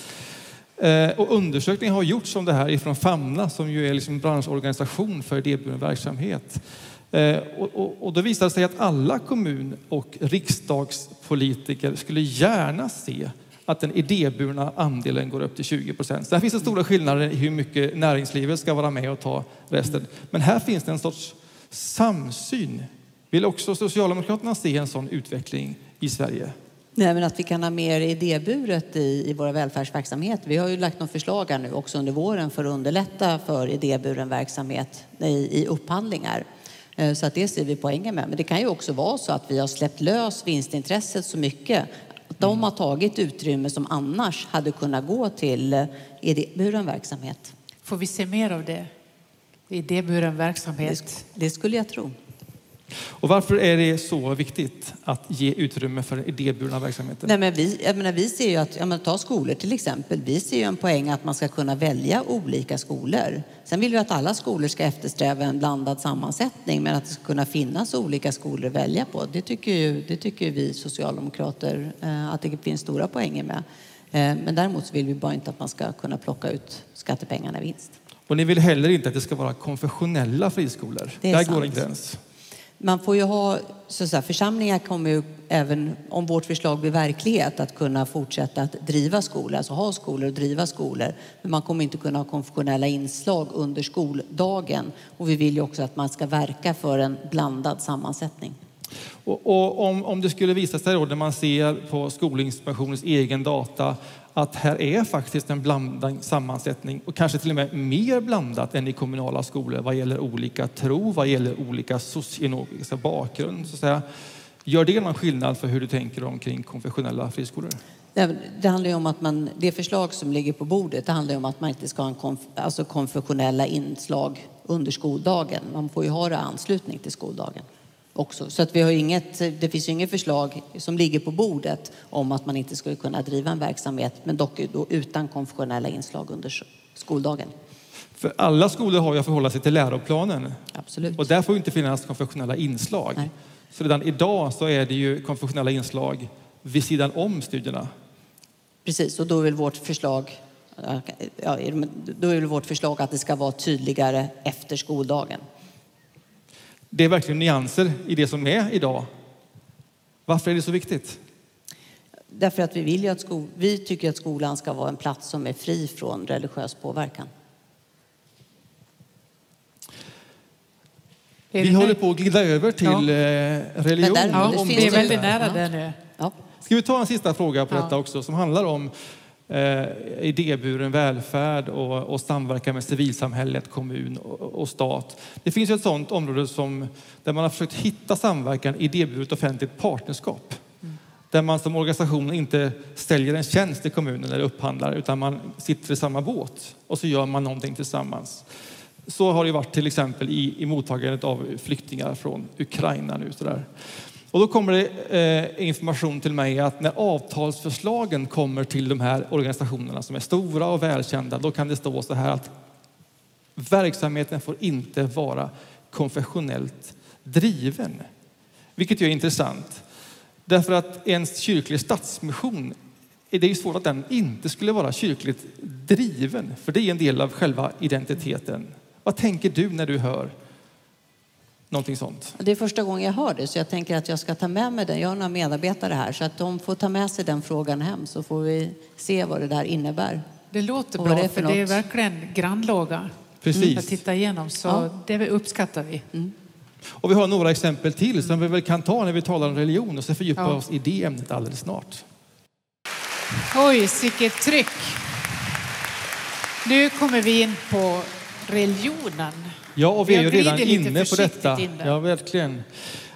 Eh, och undersökningar har gjorts om det här ifrån Famna som ju är liksom branschorganisation för idéburen verksamhet. Eh, och, och, då visade det sig att alla kommun och riksdagspolitiker skulle gärna se att den idéburna andelen går upp till 20 procent. Sen finns det stora skillnader i hur mycket näringslivet ska vara med och ta resten. Men här finns det en sorts samsyn. Vill också Socialdemokraterna se en sån utveckling i Sverige?
Nej, men att vi kan ha mer idéburet i, i våra välfärdsverksamheter. Vi har ju lagt några förslag här nu också under våren för att underlätta för idéburen verksamhet i, i upphandlingar. Eh, så att det ser vi poängen med. Men det kan ju också vara så att vi har släppt lös vinstintresset så mycket de har tagit utrymme som annars hade kunnat gå till eh, idéburen verksamhet.
Får vi se mer av det? Idéburen verksamhet?
Det, det skulle jag tro.
Och varför är det så viktigt att ge utrymme för idéburna verksamheten?
Nej, men vi, jag menar, vi ser ju att, jag menar, ta skolor till exempel. Vi ser ju en poäng att man ska kunna välja olika skolor. Sen vill vi att alla skolor ska eftersträva en blandad sammansättning, men att det ska kunna finnas olika skolor att välja på. Det tycker ju, det tycker vi socialdemokrater eh, att det finns stora poänger med. Eh, men däremot vill vi bara inte att man ska kunna plocka ut skattepengarna i vinst.
Och ni vill heller inte att det ska vara konfessionella friskolor. Där sant. går en gräns.
Man får ju ha, så att säga, församlingar kommer ju även om vårt förslag blir verklighet att kunna fortsätta att driva skolor, alltså ha skolor och driva skolor. Men man kommer inte kunna ha konfessionella inslag under skoldagen. Och vi vill ju också att man ska verka för en blandad sammansättning.
Och, och om, om det skulle visa sig då när man ser på Skolinspektionens egen data att här är faktiskt en blandad sammansättning och kanske till och med mer blandat än i kommunala skolor vad gäller olika tro, vad gäller olika socioekonomiska bakgrund. Så att säga. Gör det någon skillnad för hur du tänker omkring konfessionella friskolor?
Det handlar ju om att man, det förslag som ligger på bordet det handlar om att man inte ska ha en konf, alltså konfessionella inslag under skoldagen. Man får ju ha det i anslutning till skoldagen också. Så att vi har inget, det finns ju inget förslag som ligger på bordet om att man inte skulle kunna driva en verksamhet, men dock utan konfessionella inslag under skoldagen.
För alla skolor har ju att förhålla sig till läroplanen.
Absolut.
Och där får inte finnas konfessionella inslag. Nej. Så redan idag så är det ju konfessionella inslag vid sidan om studierna.
Precis, och då är vårt förslag ja, då är vårt förslag att det ska vara tydligare efter skoldagen.
Det är verkligen nyanser i det som är idag. Varför är det så viktigt?
Därför att vi vill ju att skol, vi tycker att skolan ska vara en plats som är fri från religiös påverkan.
Vi håller på att glida över till ja. Eh, religion.
Där, ja, det är väldigt nära det nu.
Ja. Ska vi ta en sista fråga på ja. detta också som handlar om eh, idéburen välfärd och, och samverkan med civilsamhället, kommun och, och, stat. Det finns ju ett sådant område som, där man har försökt hitta samverkan idéburet offentligt partnerskap. Mm. Där man som organisation inte säljer en tjänst till kommunen eller upphandlar utan man sitter i samma båt och så gör man någonting tillsammans. Så har det varit till exempel i, i mottagandet av flyktingar från Ukraina nu. Så där. Och då kommer det eh, information till mig att när avtalsförslagen kommer till de här organisationerna som är stora och välkända, då kan det stå så här att verksamheten får inte vara konfessionellt driven. Vilket ju är intressant. Därför att en kyrklig stadsmission är ju svårt att den inte skulle vara kyrkligt driven, för det är en del av själva identiteten. Vad tänker du när du hör någonting sånt?
Det är första gången jag hör det, så jag tänker att jag ska ta med mig den. Jag har några medarbetare här, så att de får ta med sig den frågan hem så får vi se vad det där innebär.
Det låter bra,
det är för
för det är verkligen grannlaga
Precis.
att titta igenom. Så
Ja.
det uppskattar vi.
Och vi har några exempel till som vi väl kan ta när vi talar om religion och så fördjupa
Ja.
oss i det ämnet alldeles snart.
Oj, vilket tryck! Nu kommer vi in på religionen.
Ja, och vi är ju redan inne på detta.
in.
Ja, verkligen.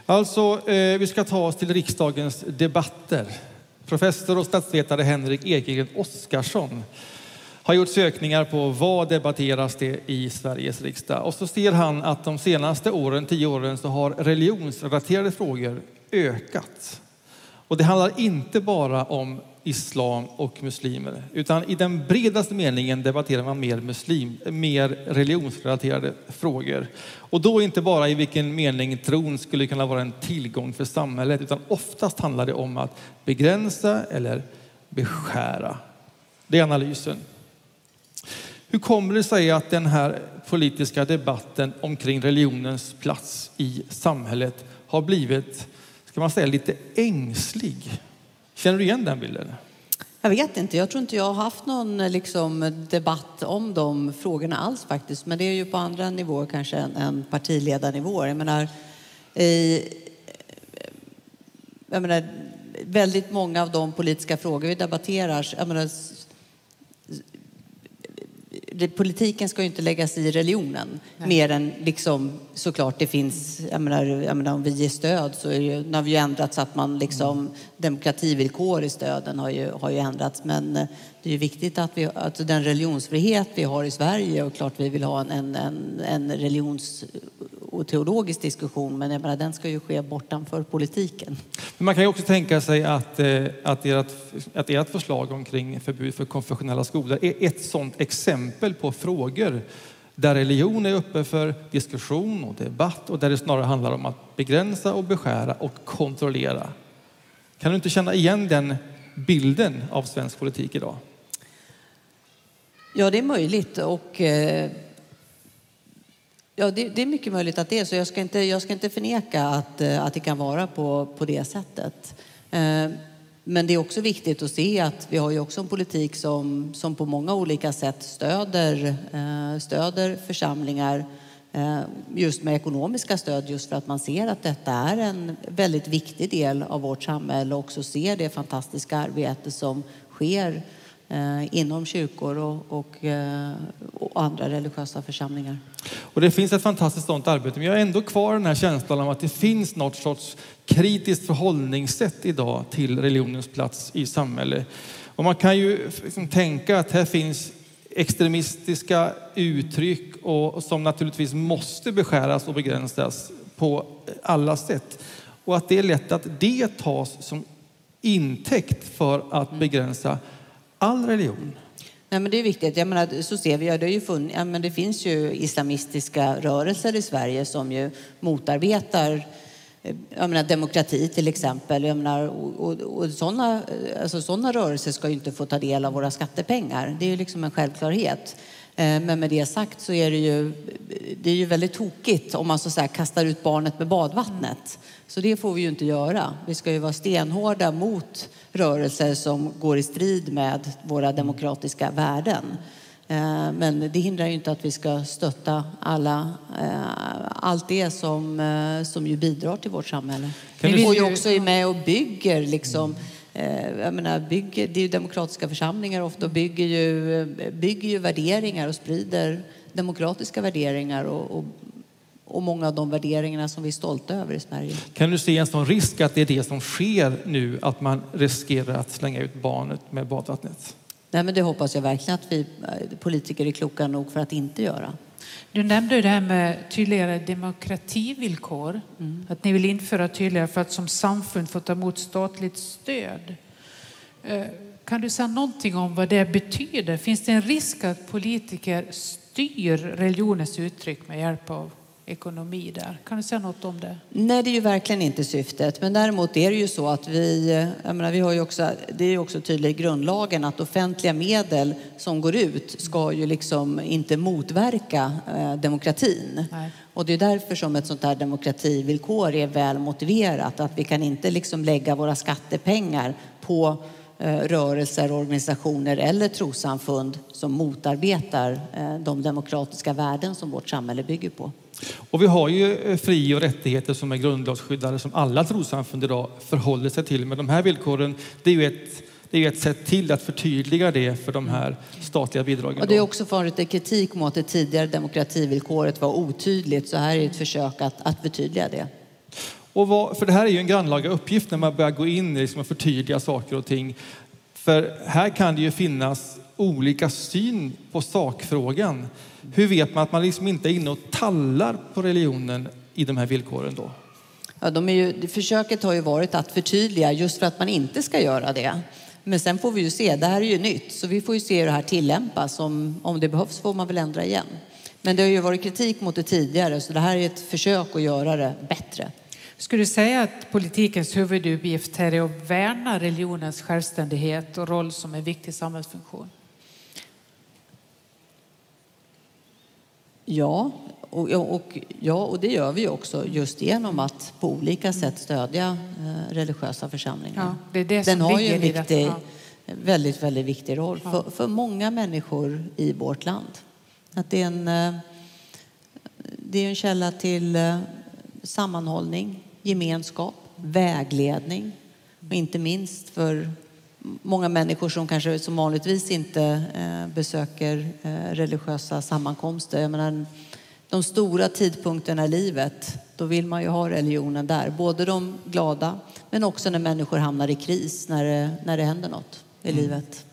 Alltså, eh, vi ska ta oss till riksdagens debatter. Professor och statsvetare Henrik Ekegren Oskarsson har gjort sökningar på vad debatteras det i Sveriges riksdag. Och så ser han att de senaste åren, tio åren, så har religionsrelaterade frågor ökat. Och det handlar inte bara om islam och muslimer, utan i den bredaste meningen debatterar man mer, muslim, mer religionsrelaterade frågor. Och då inte bara i vilken mening tron skulle kunna vara en tillgång för samhället, utan oftast handlar det om att begränsa eller beskära. Det är analysen. Hur kommer det sig att den här politiska debatten omkring religionens plats i samhället har blivit, ska man säga, lite ängslig? Känner du igen den bilden?
Jag vet inte, jag tror inte jag har haft någon liksom, debatt om de frågorna alls faktiskt. Men det är ju på andra nivåer kanske än, än partiledarnivåer. Jag menar, i, jag menar, väldigt många av de politiska frågor vi debatterar, jag menar, politiken ska ju inte lägga sig i religionen. Mer än liksom, såklart det finns, jag menar, jag menar om vi ger stöd så ju, nu har vi ju ändrat så att man liksom, demokrativillkor i stöden har ju, har ju ändrats. Men eh, det är ju viktigt att vi, alltså den religionsfrihet vi har i Sverige och klart vi vill ha en, en, en, en religions eh, och teologisk diskussion men jag menar, den ska ju ske bortanför politiken.
Men man kan ju också tänka sig att, eh, att, ert, att ert förslag omkring förbud för konfessionella skolor är ett sådant exempel på frågor där religion är uppe för diskussion och debatt och där det snarare handlar om att begränsa och beskära och kontrollera. Kan du inte känna igen den bilden av svensk politik idag?
Ja, det är möjligt. Och, eh, ja, det, det är mycket möjligt att det är så. Jag ska inte, jag ska inte förneka att, eh, att det kan vara på, på det sättet. Eh, men det är också viktigt att se att vi har ju också en politik som, som på många olika sätt stöder, eh, stöder församlingar eh, just med ekonomiska stöd just för att man ser att detta är en väldigt viktig del av vårt samhälle och också ser det fantastiska arbete som sker inom kyrkor och, och, eh, och andra religiösa församlingar.
Och det finns ett fantastiskt sådant arbete, men jag har ändå kvar den här känslan av att det finns något sorts kritiskt förhållningssätt idag till religionens plats i samhället. Och man kan ju liksom tänka att här finns extremistiska uttryck och, och som naturligtvis måste beskäras och begränsas på alla sätt. Och att det är lätt att det tas som intäkt för att begränsa all religion.
Nej, men det är viktigt. Jag menar, så ser vi, ja, det, har ju funnits, ja, men det finns ju islamistiska rörelser i Sverige som ju motarbetar eh, jag menar, demokrati till exempel. Jag menar, och, och, och sådana, alltså, sådana rörelser ska ju inte få ta del av våra skattepengar. Det är ju liksom en självklarhet. Eh, Men med det sagt så är det ju, det är ju väldigt tokigt om man så att kastar ut barnet med badvattnet. Så det får vi ju inte göra. Vi ska ju vara stenhårda mot rörelser som går i strid med våra demokratiska värden. Eh, Men det hindrar ju inte att vi ska stötta alla, eh, allt det som, som ju bidrar till vårt samhälle.
Kan
Vi får ju också är med och bygger liksom jag menar, bygger, det är ju demokratiska församlingar ofta och bygger ju, bygger ju värderingar och sprider demokratiska värderingar och, och, och många av de värderingarna som vi är stolta över i Sverige.
Kan du se en sån risk att det är det som sker nu, att man riskerar att slänga ut barnet med badvattnet?
Nej, men det hoppas jag verkligen att vi eh, politiker är kloka nog för att inte göra.
Du nämnde det här med tydligare demokrativillkor. Att ni vill införa tydligare för att som samfund få ta emot statligt stöd. Eh, Kan du säga någonting om vad det betyder? Finns det en risk att politiker styr religionens uttryck med hjälp av ekonomi där. Kan du säga något om det?
Nej, det är ju verkligen inte syftet. Men däremot är det ju så att vi, jag menar, vi har ju också, det är ju också tydligt i grundlagen att offentliga medel som går ut ska ju liksom inte motverka eh, demokratin.
Nej.
Och det är därför som ett sånt här demokrativillkor är väl motiverat. Att vi kan inte liksom lägga våra skattepengar på eh, rörelser, organisationer eller trossamfund som motarbetar eh, de demokratiska värden som vårt samhälle bygger på.
Och vi har ju eh, fri och rättigheter som är grundlagsskyddade som alla trossamfund idag förhåller sig till. Men de här villkoren, det är ju ett, det är ju ett sätt till att förtydliga det för de här statliga bidragen.
Och det är också lite kritik mot att det tidigare demokrativillkoret var otydligt. Så här är ett försök att, att förtydliga det.
Och vad, för det här är ju en grannlaga uppgift när man börjar gå in i liksom och förtydliga saker och ting. För här kan det ju finnas olika syn på sakfrågan. Hur vet man att man liksom inte är inne och tallar på religionen i de här villkoren då?
Ja, de är ju, försöket har ju varit att förtydliga just för att man inte ska göra det. Men sen får vi ju se, det här är ju nytt, så vi får ju se hur det här tillämpas. Om, om det behövs får man väl ändra igen. Men det har ju varit kritik mot det tidigare, så det här är ett försök att göra det bättre.
Skulle du säga att politikens huvuduppgift här är att värna religionens självständighet och roll som en viktig samhällsfunktion?
Ja, och, och, ja, och det gör vi också just genom att på olika sätt stödja eh, religiösa församlingar.
Ja, det är det
Den har ju en viktig,
ja.
väldigt, väldigt viktig roll för, för många människor i vårt land. Att det är en, eh, det är en källa till eh, sammanhållning, gemenskap, vägledning och inte minst för många människor som kanske som vanligtvis inte eh, besöker eh, religiösa sammankomster. Jag menar, de stora tidpunkterna i livet, då vill man ju ha religionen där. Både de glada, men också när människor hamnar i kris, när det, när det händer något i
Mm.
livet.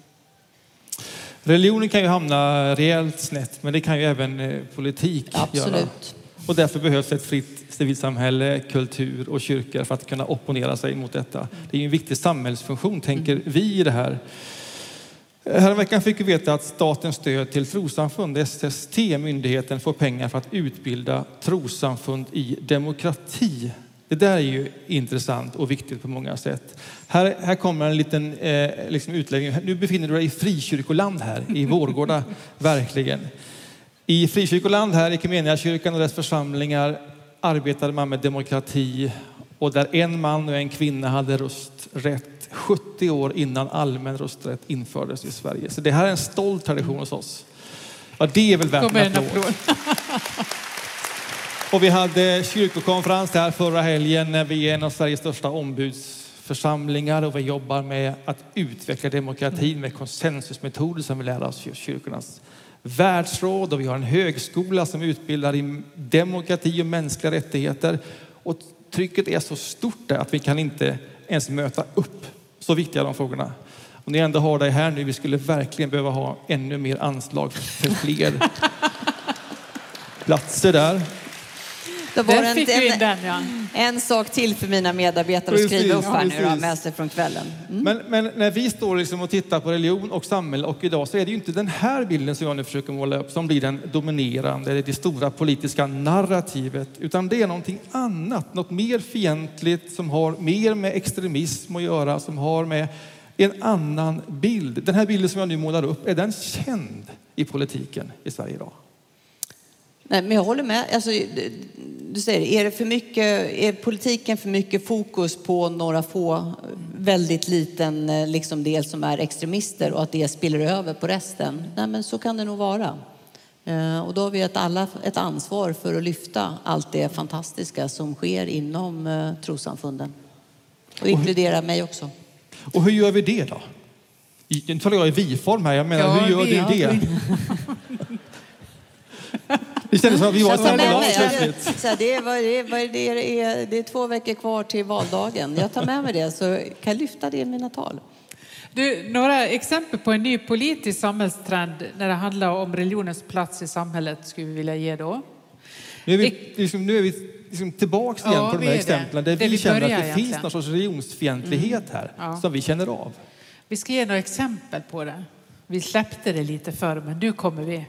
Religionen kan ju hamna rejält snett, men det kan ju även eh, politik göra.
Absolut.
Och därför behövs ett fritt civilsamhälle, kultur och kyrkor för att kunna opponera sig mot detta. Det är en viktig samhällsfunktion, tänker vi i det här. Häromveckan fick vi veta att statens stöd till trossamfund, SST, myndigheten, får pengar för att utbilda trossamfund i demokrati. Det där är ju intressant och viktigt på många sätt. Här, här kommer en liten eh, liksom utläggning. Nu befinner du dig i frikyrkoland här, i Vårgårda, verkligen. I frikyrkoland här, Equmeniakyrkan och dess församlingar arbetade man med demokrati och där en man och en kvinna hade rösträtt 70 år innan allmän rösträtt infördes i Sverige. Så det här är en stolt tradition hos oss. Ja, det är väl värt en applåd. Och vi hade kyrkokonferens här förra helgen när vi är en av Sveriges största ombudsförsamlingar och vi jobbar med att utveckla demokratin med konsensusmetoder som vi lär oss i kyrkornas världsråd och vi har en högskola som utbildar i demokrati och mänskliga rättigheter. Och trycket är så stort där att vi kan inte ens möta upp så viktiga de frågorna. Och ni ändå har det här nu, vi skulle verkligen behöva ha ännu mer anslag för fler platser där.
Då var
in
en,
den ja.
en sak till för mina medarbetare att skriva upp
Precis,
här nu då,
precis.
med sig från kvällen. Mm.
Men, men när vi står liksom och tittar på religion och samhälle och idag så är det ju inte den här bilden som jag nu försöker måla upp som blir den dominerande, eller det stora politiska narrativet, utan det är någonting annat, något mer fientligt som har mer med extremism att göra, som har med en annan bild. Den här bilden som jag nu målar upp, är den känd i politiken i Sverige idag?
Nej, men jag håller med. Alltså, du- säger, är, det för mycket, är politiken för mycket fokus på några få, väldigt liten eh, liksom del som är extremister och att det spiller över på resten? Nej, men så kan det nog vara. Eh, Och då har vi ett, alla ett ansvar för att lyfta allt det fantastiska som sker inom eh, trossamfunden. Och inkludera mig också.
Och hur gör vi det då? Nu talar jag i vi-form här, jag menar
Ja,
hur gör
vi-
du
ja,
det? Det kändes som att vi var i
Jag tar
samma
med
lag plötsligt.
så det, är, det, det två veckor kvar till valdagen. Jag tar med mig det så kan jag lyfta det i mina tal.
Du, några exempel på en ny politisk samhällstrend när det handlar om religionens plats i samhället skulle vi vilja ge då.
Nu är vi, liksom, nu är vi liksom tillbaks igen
Ja,
på de här exemplen där
Där
vi,
vi
känner att det
börjar
finns
egentligen.
någon sorts religionsfientlighet här
Ja.
som vi känner av.
Vi ska ge några exempel på det. Vi släppte det lite förr, men nu kommer vi.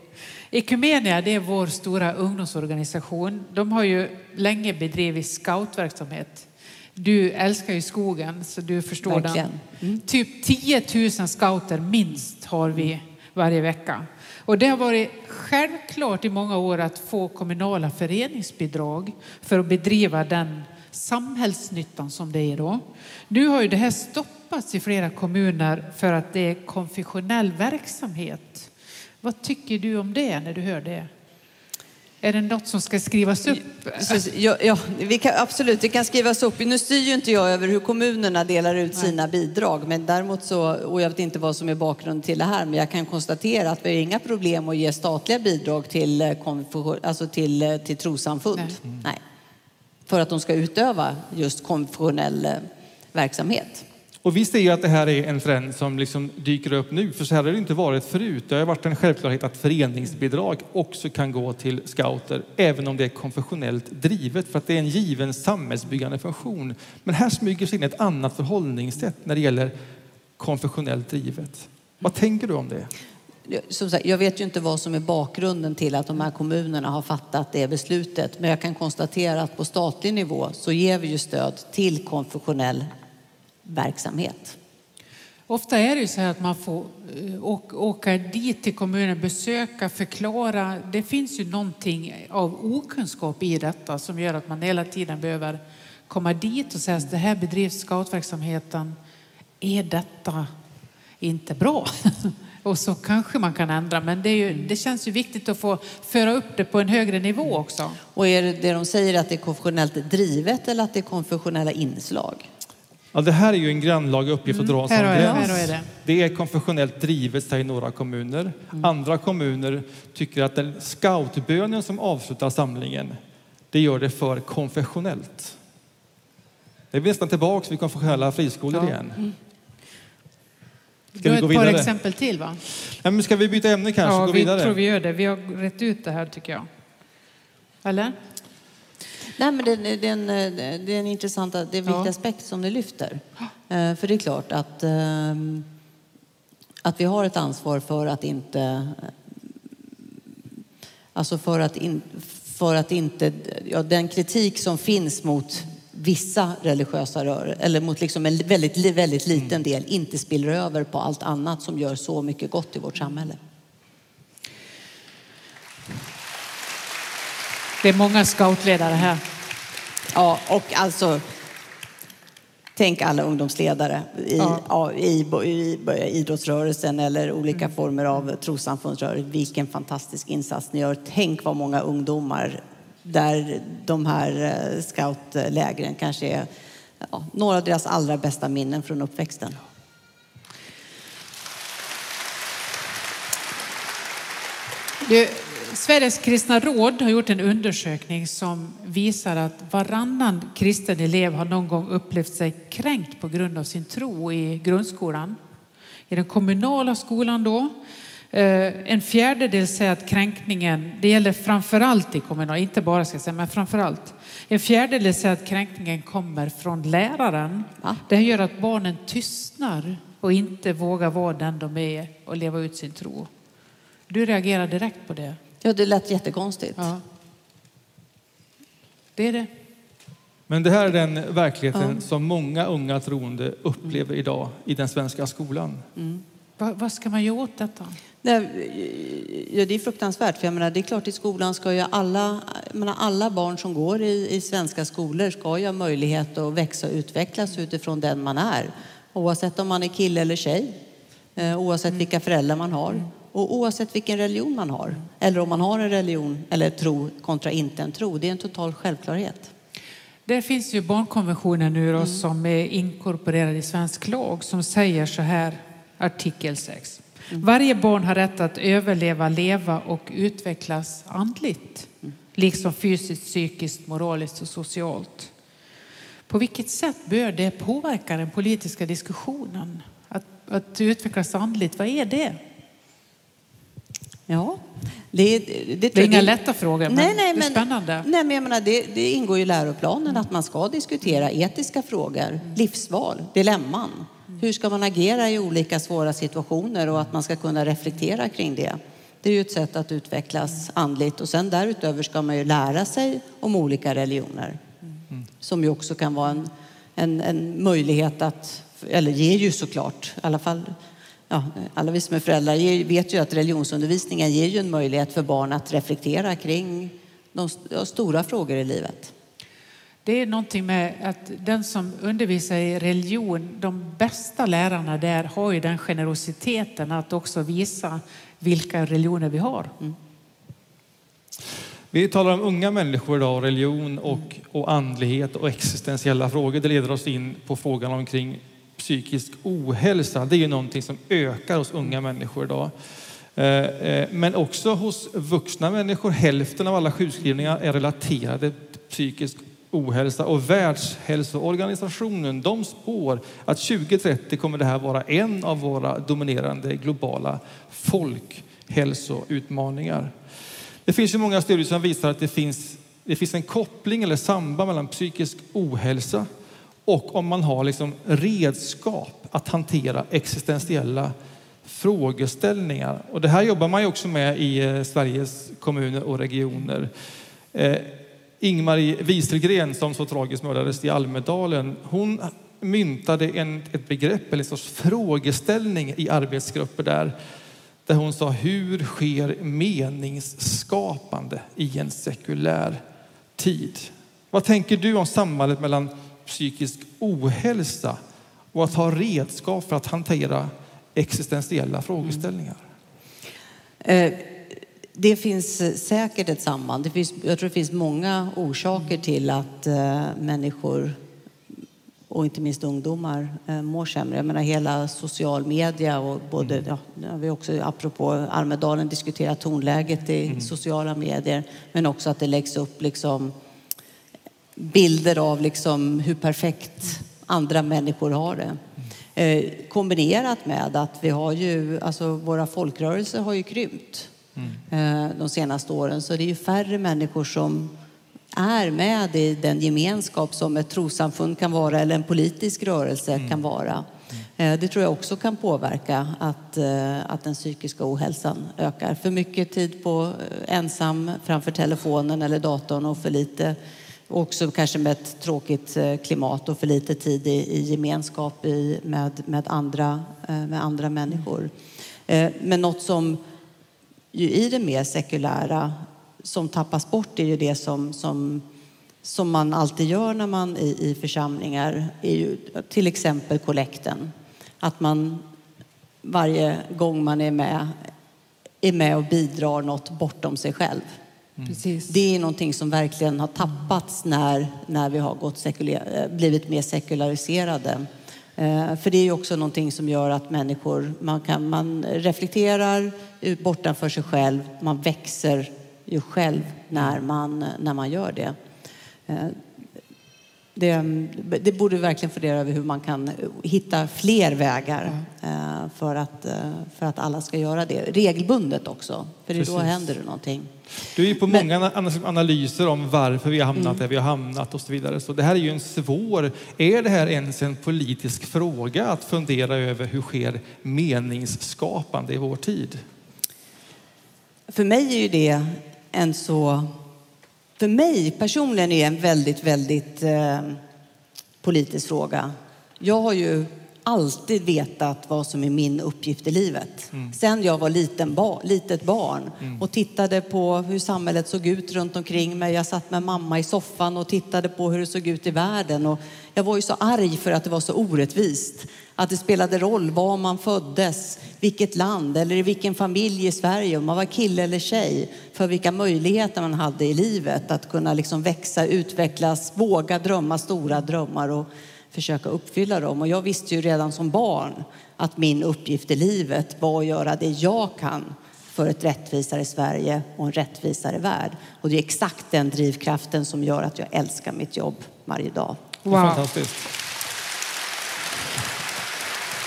Ekumenia det är vår stora ungdomsorganisation. De har ju länge bedrivit scoutverksamhet. Du älskar ju skogen, så du förstår
Verkligen.
den. Typ 10 000 scouter minst har vi varje vecka. Och det har varit självklart i många år att få kommunala föreningsbidrag för att bedriva den samhällsnyttan som det är då. Nu har ju det här stoppats i flera kommuner för att det är konfessionell verksamhet. Vad tycker du om det när du hör det? Är det något som ska skrivas upp?
Ja, ja, vi kan, absolut, det kan skrivas upp. Nu styr ju inte jag över hur kommunerna delar ut sina bidrag, men däremot så, och jag vet inte vad som är bakgrunden till det här, men jag kan konstatera att vi har inga problem att ge statliga bidrag till, eh, alltså till, eh, till trossamfund.
Nej.
Nej. För att de ska utöva just konfessionell eh, verksamhet.
Och vi ser ju att det här är en trend som liksom dyker upp nu, för så här har det inte varit förut. Det har varit en självklarhet att föreningsbidrag också kan gå till scouter, även om det är konfessionellt drivet, för att det är en given samhällsbyggande funktion. Men här smyger sig in ett annat förhållningssätt när det gäller konfessionellt drivet. Vad tänker du om det?
Som sagt, jag vet ju inte vad som är bakgrunden till att de här kommunerna har fattat det beslutet. Men jag kan konstatera att på statlig nivå så ger vi ju stöd till konfessionell verksamhet.
Ofta är det ju så här att man får eh, åka, dit till kommunen, besöka, förklara. Det finns ju någonting av okunskap i detta som gör att man hela tiden behöver komma dit och säga att det här bedrivs scoutverksamheten. Är detta inte bra? Och så kanske man kan ändra, men det, ju, det känns ju viktigt att få föra upp det på en högre nivå också.
Och är det det de säger att det är konfessionellt drivet eller att det är konfessionella inslag?
Ja, det här är ju en grannlaga uppgift att dra en sån gräns.
jag det.
Det är konfessionellt drivet, säger några kommuner. Andra kommuner tycker att den scoutbönen som avslutar samlingen, det gör det för konfessionellt. Det är nästan tillbaka vid konfessionella friskolor
Ja.
igen.
Du
Ska
har
vi gå
ett par
vidare?
exempel till va?
Ja, men ska vi byta ämne kanske
ja,
och gå
vi
vidare?
tror vi gör det. Vi har rätt ut det här tycker jag. Eller?
Nej, men det, det, det, är en, det är en intressant, det är en viktig
Ja.
aspekt som ni lyfter. Eh, För det är klart att, ehm, att vi har ett ansvar för att inte... eh, Alltså för att, in, för att inte... Ja, den kritik som finns mot vissa religiösa rörelser, eller mot liksom en väldigt, väldigt liten del, inte spiller över på allt annat som gör så mycket gott i vårt samhälle.
Det är många scoutledare här.
Ja, och alltså... Tänk alla ungdomsledare i,
Ja.
i, i, i idrottsrörelsen eller olika former av trossamfundsrörelse. Vilken fantastisk insats ni gör. Tänk vad många ungdomar där de här eh, scoutlägren kanske är ja, några av deras allra bästa minnen från uppväxten.
Du, Sveriges kristna råd har gjort en undersökning som visar att varannan kristen elev har någon gång upplevt sig kränkt på grund av sin tro i grundskolan. I den kommunala skolan då. eh, En fjärdedel säger att kränkningen, det gäller framförallt i kommunal, inte bara ska jag säga, men framförallt. En fjärdedel säger att kränkningen kommer från läraren.
Va?
Det gör att barnen tystnar och inte vågar vara den de är och leva ut sin tro. Du reagerar direkt på det.
Ja, det lät jättekonstigt.
Ja. Det är det.
Men det här är den verkligheten som många unga troende upplever idag i den svenska skolan.
Va, vad ska man göra åt detta?
Nej, ja, det är fruktansvärt. För jag menar, det är klart i skolan ska ju alla, menar, alla barn som går i, i svenska skolor ska ju ha möjlighet att växa och utvecklas utifrån den man är. Oavsett om man är kille eller tjej. Eh, oavsett vilka föräldrar man har. Och oavsett vilken religion man har. Eller om man har en religion eller tro kontra inte en tro. Det är en total självklarhet.
Det finns ju barnkonventionen nu då, som är inkorporerad i svensk lag som säger så här, artikel 6. Varje barn har rätt att överleva, leva och utvecklas andligt. Liksom fysiskt, psykiskt, moraliskt och socialt. På vilket sätt bör det påverka den politiska diskussionen? Att, att utvecklas andligt, vad är det?
Ja, det, det, det,
Det är inga lätta frågor, men
nej, nej,
det är spännande.
Nej, men jag menar, det, det ingår i läroplanen att man ska diskutera etiska frågor, livsval, dilemman. Hur ska man agera i olika svåra situationer och att man ska kunna reflektera kring det. Det är ju ett sätt att utvecklas andligt och sen därutöver ska man ju lära sig om olika religioner. Som ju också kan vara en, en, en möjlighet att, eller ger ju såklart, i alla fall ja, alla vi som är föräldrar vet ju att religionsundervisningen ger ju en möjlighet för barn att reflektera kring de stora frågor i livet.
Det är någonting med att den som undervisar i religion, de bästa lärarna där har ju den generositeten att också visa vilka religioner vi har. Mm.
Vi talar om unga människor idag, religion och, och andlighet och existentiella frågor. Det leder oss in på frågan omkring psykisk ohälsa. Det är ju någonting som ökar hos unga människor idag. Eh, eh, men också hos vuxna människor. Hälften av alla sjukskrivningar är relaterade till psykisk ohälsa och Världshälsoorganisationen de spår att 2030 kommer det här vara en av våra dominerande globala folkhälsoutmaningar. Det finns ju många studier som visar att det finns, det finns en koppling eller samband mellan psykisk ohälsa och om man har liksom redskap att hantera existentiella frågeställningar. Och det här jobbar man ju också med i eh, Sveriges kommuner och regioner. Eh, Ingmarie Wieselgren som så tragiskt mördades i Almedalen, hon myntade en, ett begrepp, eller en sorts frågeställning i arbetsgrupper där, där hon sa hur sker meningsskapande i en sekulär tid? Vad tänker du om sambandet mellan psykisk ohälsa och att ha redskap för att hantera existentiella frågeställningar?
Mm. Det finns säkert ett samband. Det finns, jag tror det finns många orsaker till att eh, människor och inte minst ungdomar eh, mår sämre. Jag menar hela social media och både, mm. ja, vi också apropå Almedalen diskuterat tonläget i mm. sociala medier, men också att det läggs upp liksom bilder av liksom hur perfekt andra människor har det. Eh, kombinerat med att vi har ju, alltså våra folkrörelser har ju krympt mm. eh, de senaste åren. Så det är ju färre människor som är med i den gemenskap som ett trossamfund kan vara eller en politisk rörelse mm. kan vara. Mm. Eh, det tror jag också kan påverka att, att den psykiska ohälsan ökar. För mycket tid på ensam framför telefonen eller datorn och för lite Också kanske med ett tråkigt eh, klimat och för lite tid i, i gemenskap i, med, med, andra, eh, med andra människor. Eh, men något som ju i det mer sekulära som tappas bort är ju det som, som, som man alltid gör när man i, i församlingar, är ju till exempel kollekten. Att man varje gång man är med är med och bidrar något bortom sig själv. Mm. Det är någonting som verkligen har tappats när, när vi har gått sekulär, blivit mer sekulariserade. Eh, för det är ju också någonting som gör att människor, man, kan, man reflekterar bortanför sig själv, man växer ju själv när man, när man gör det. Eh, det, det borde verkligen fundera över hur man kan hitta fler vägar mm. för, att, för att alla ska göra det regelbundet också. För det då händer det någonting.
Du är ju på Men, många analyser om varför vi har hamnat mm. där vi har hamnat och så vidare. Så det här är ju en svår... Är det här ens en politisk fråga att fundera över hur sker meningsskapande i vår tid?
För mig är ju det en så... För mig personligen är det en väldigt, väldigt eh, politisk fråga. Jag har ju alltid vetat vad som är min uppgift i livet. Mm. Sen jag var liten ba litet barn mm. och tittade på hur samhället såg ut runt omkring mig. Jag satt med mamma i soffan och tittade på hur det såg ut i världen. Och jag var ju så arg för att det var så orättvist. Att det spelade roll var man föddes, vilket land eller i vilken familj i Sverige, om man var kille eller tjej, för vilka möjligheter man hade i livet att kunna liksom växa, utvecklas, våga drömma stora drömmar. Och försöka uppfylla dem. Och jag visste ju redan som barn att min uppgift i livet var att göra det jag kan för ett rättvisare Sverige och en rättvisare värld. Och det är exakt den drivkraften som gör att jag älskar mitt jobb varje dag.
Wow. Fantastiskt.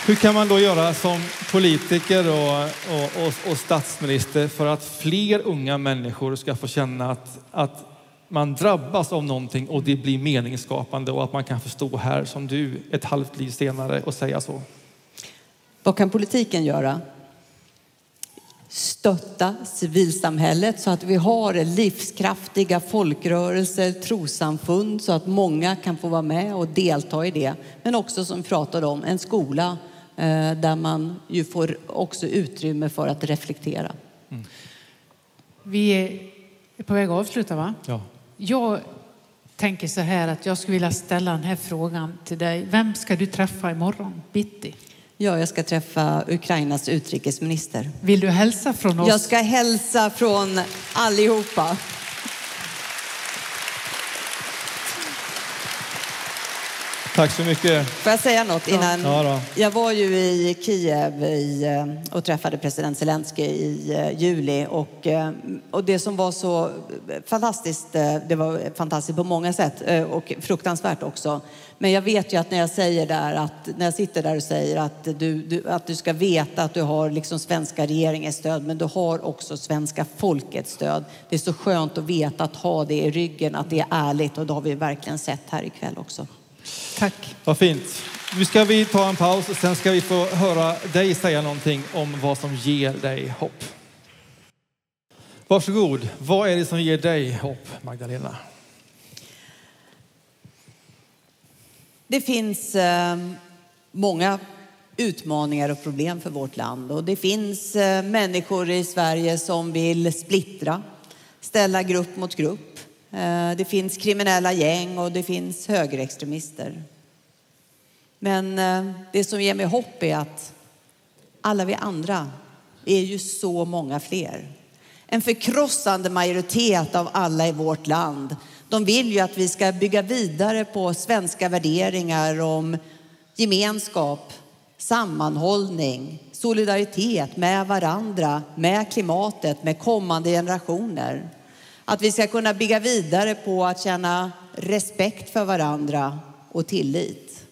Hur kan man då göra som politiker och, och, och, och, statsminister för att fler unga människor ska få känna att, att man drabbas av någonting och det blir meningsskapande och att man kan få stå här som du ett halvt liv senare och säga så.
Vad kan politiken göra? Stötta civilsamhället så att vi har livskraftiga folkrörelser, trossamfund så att många kan få vara med och delta i det. Men också som vi pratade om, en skola eh, där man ju får också utrymme för att reflektera.
Vi är på väg att avsluta va?
Ja.
Jag tänker så här att jag skulle vilja ställa den här frågan till dig. Vem ska du träffa imorgon bitti?
Ja, jag ska träffa Ukrainas utrikesminister.
Vill du hälsa från oss?
Jag ska hälsa från allihopa.
Tack så mycket.
Får jag säga något innan?
Ja då.
Jag var ju i Kiev i, eh, och träffade president Zelensky i eh, juli och, eh, och det som var så fantastiskt, det var fantastiskt på många sätt och fruktansvärt också. Men jag vet ju att när jag säger där att när jag sitter där och säger att du, du, att du ska veta att du har liksom svenska regeringens stöd men du har också svenska folkets stöd. Det är så skönt att veta att ha det i ryggen, att det är ärligt och det har vi verkligen sett här ikväll också.
Tack.
Vad fint. Nu ska vi ta en paus och sen ska vi få höra dig säga någonting om vad som ger dig hopp. Varsågod. Vad är det som ger dig hopp, Magdalena?
Det finns eh, många utmaningar och problem för vårt land och det finns eh, människor i Sverige som vill splittra, ställa grupp mot grupp. Eh, det finns kriminella gäng och det finns högerextremister. Men eh, det som ger mig hopp är att alla vi andra är ju så många fler. En förkrossande majoritet av alla i vårt land, de vill ju att vi ska bygga vidare på svenska värderingar om gemenskap, sammanhållning, solidaritet med varandra, med klimatet, med kommande generationer. Att vi ska kunna bygga vidare på att känna respekt för varandra och tillit.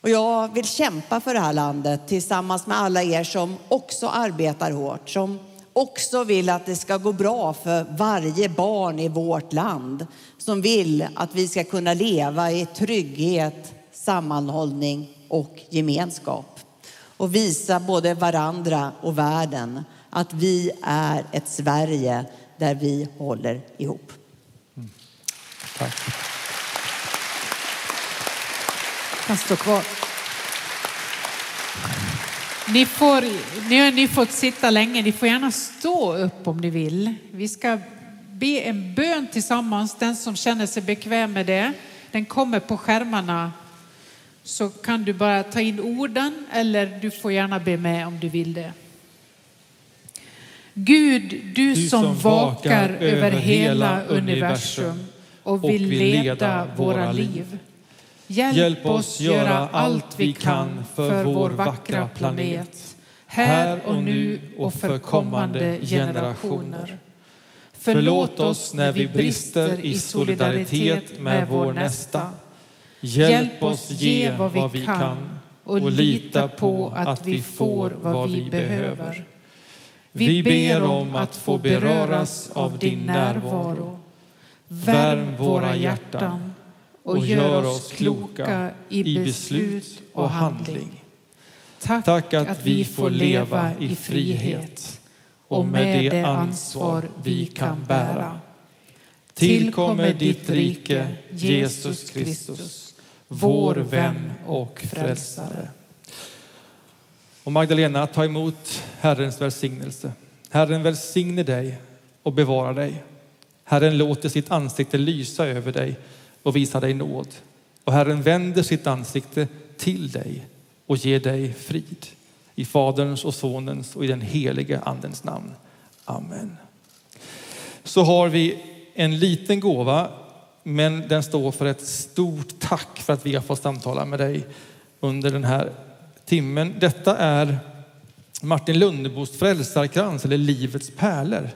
Och jag vill kämpa för det här landet tillsammans med alla er som också arbetar hårt, som också vill att det ska gå bra för varje barn i vårt land, som vill att vi ska kunna leva i trygghet, sammanhållning och gemenskap och visa både varandra och världen att vi är ett Sverige där vi håller ihop.
Tack.
kan stå kvar. Ni, får, ni har ni fått sitta länge, ni får gärna stå upp om ni vill. Vi ska be en bön tillsammans, den som känner sig bekväm med det. Den kommer på skärmarna. Så kan du bara ta in orden eller du får gärna be med om du vill det. Gud, du,
Du
som vakar över hela universum och vill leda våra liv. Hjälp oss göra allt vi kan för vår vackra planet, här och nu och för kommande generationer. Förlåt oss när vi brister i solidaritet med vår nästa. Hjälp oss ge vad vi kan och lita på att vi får vad vi behöver. Vi ber om att få beröras av din närvaro. Värm våra hjärtan och gör oss kloka i beslut och handling. Tack,
att vi får leva i frihet och med det ansvar vi kan bära. Tillkommer ditt rike, Jesus Kristus, vår vän och frälsare. Och Magdalena, ta emot Herrens välsignelse. Herren välsigne dig och bevara dig. Herren låter sitt ansikte lysa över dig och visa dig nåd. Och Herren vänder sitt ansikte till dig och ger dig frid. I Faderns och Sonens och i den helige Andens namn. Amen. Så har vi en liten gåva, men den står för ett stort tack för att vi har fått samtala med dig under den här timmen. Detta är Martin Lundebos frälsarkrans eller Livets pärlor.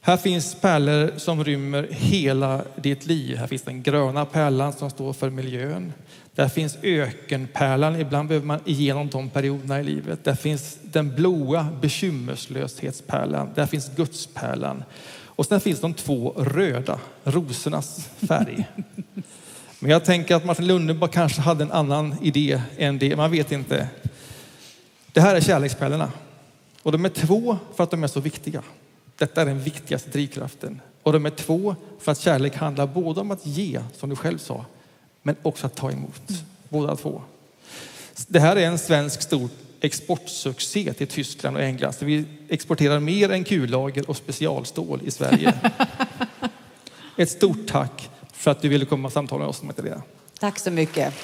Här finns pärlor som rymmer hela ditt liv. Här finns den gröna pärlan som står för miljön. Där finns ökenpärlan, ibland behöver man igenom de perioderna i livet. Där finns den blåa bekymmerslöshetspärlan. Där finns Gudspärlan. Och sen finns de två röda, rosornas färg. Men jag tänker att Martin Lundebo kanske hade en annan idé än det, man vet inte. Det här är kärlekspärlorna. Och de är två för att de är så viktiga. Detta är den viktigaste drivkraften. Och de är två för att kärlek handlar både om att ge, som du själv sa, men också att ta emot. Båda två. Det här är en svensk stor exportsuccé till Tyskland och England. Så vi exporterar mer än kullager och specialstål i Sverige. Ett stort tack för att du ville komma och samtala med oss Magdalena.
Tack så mycket.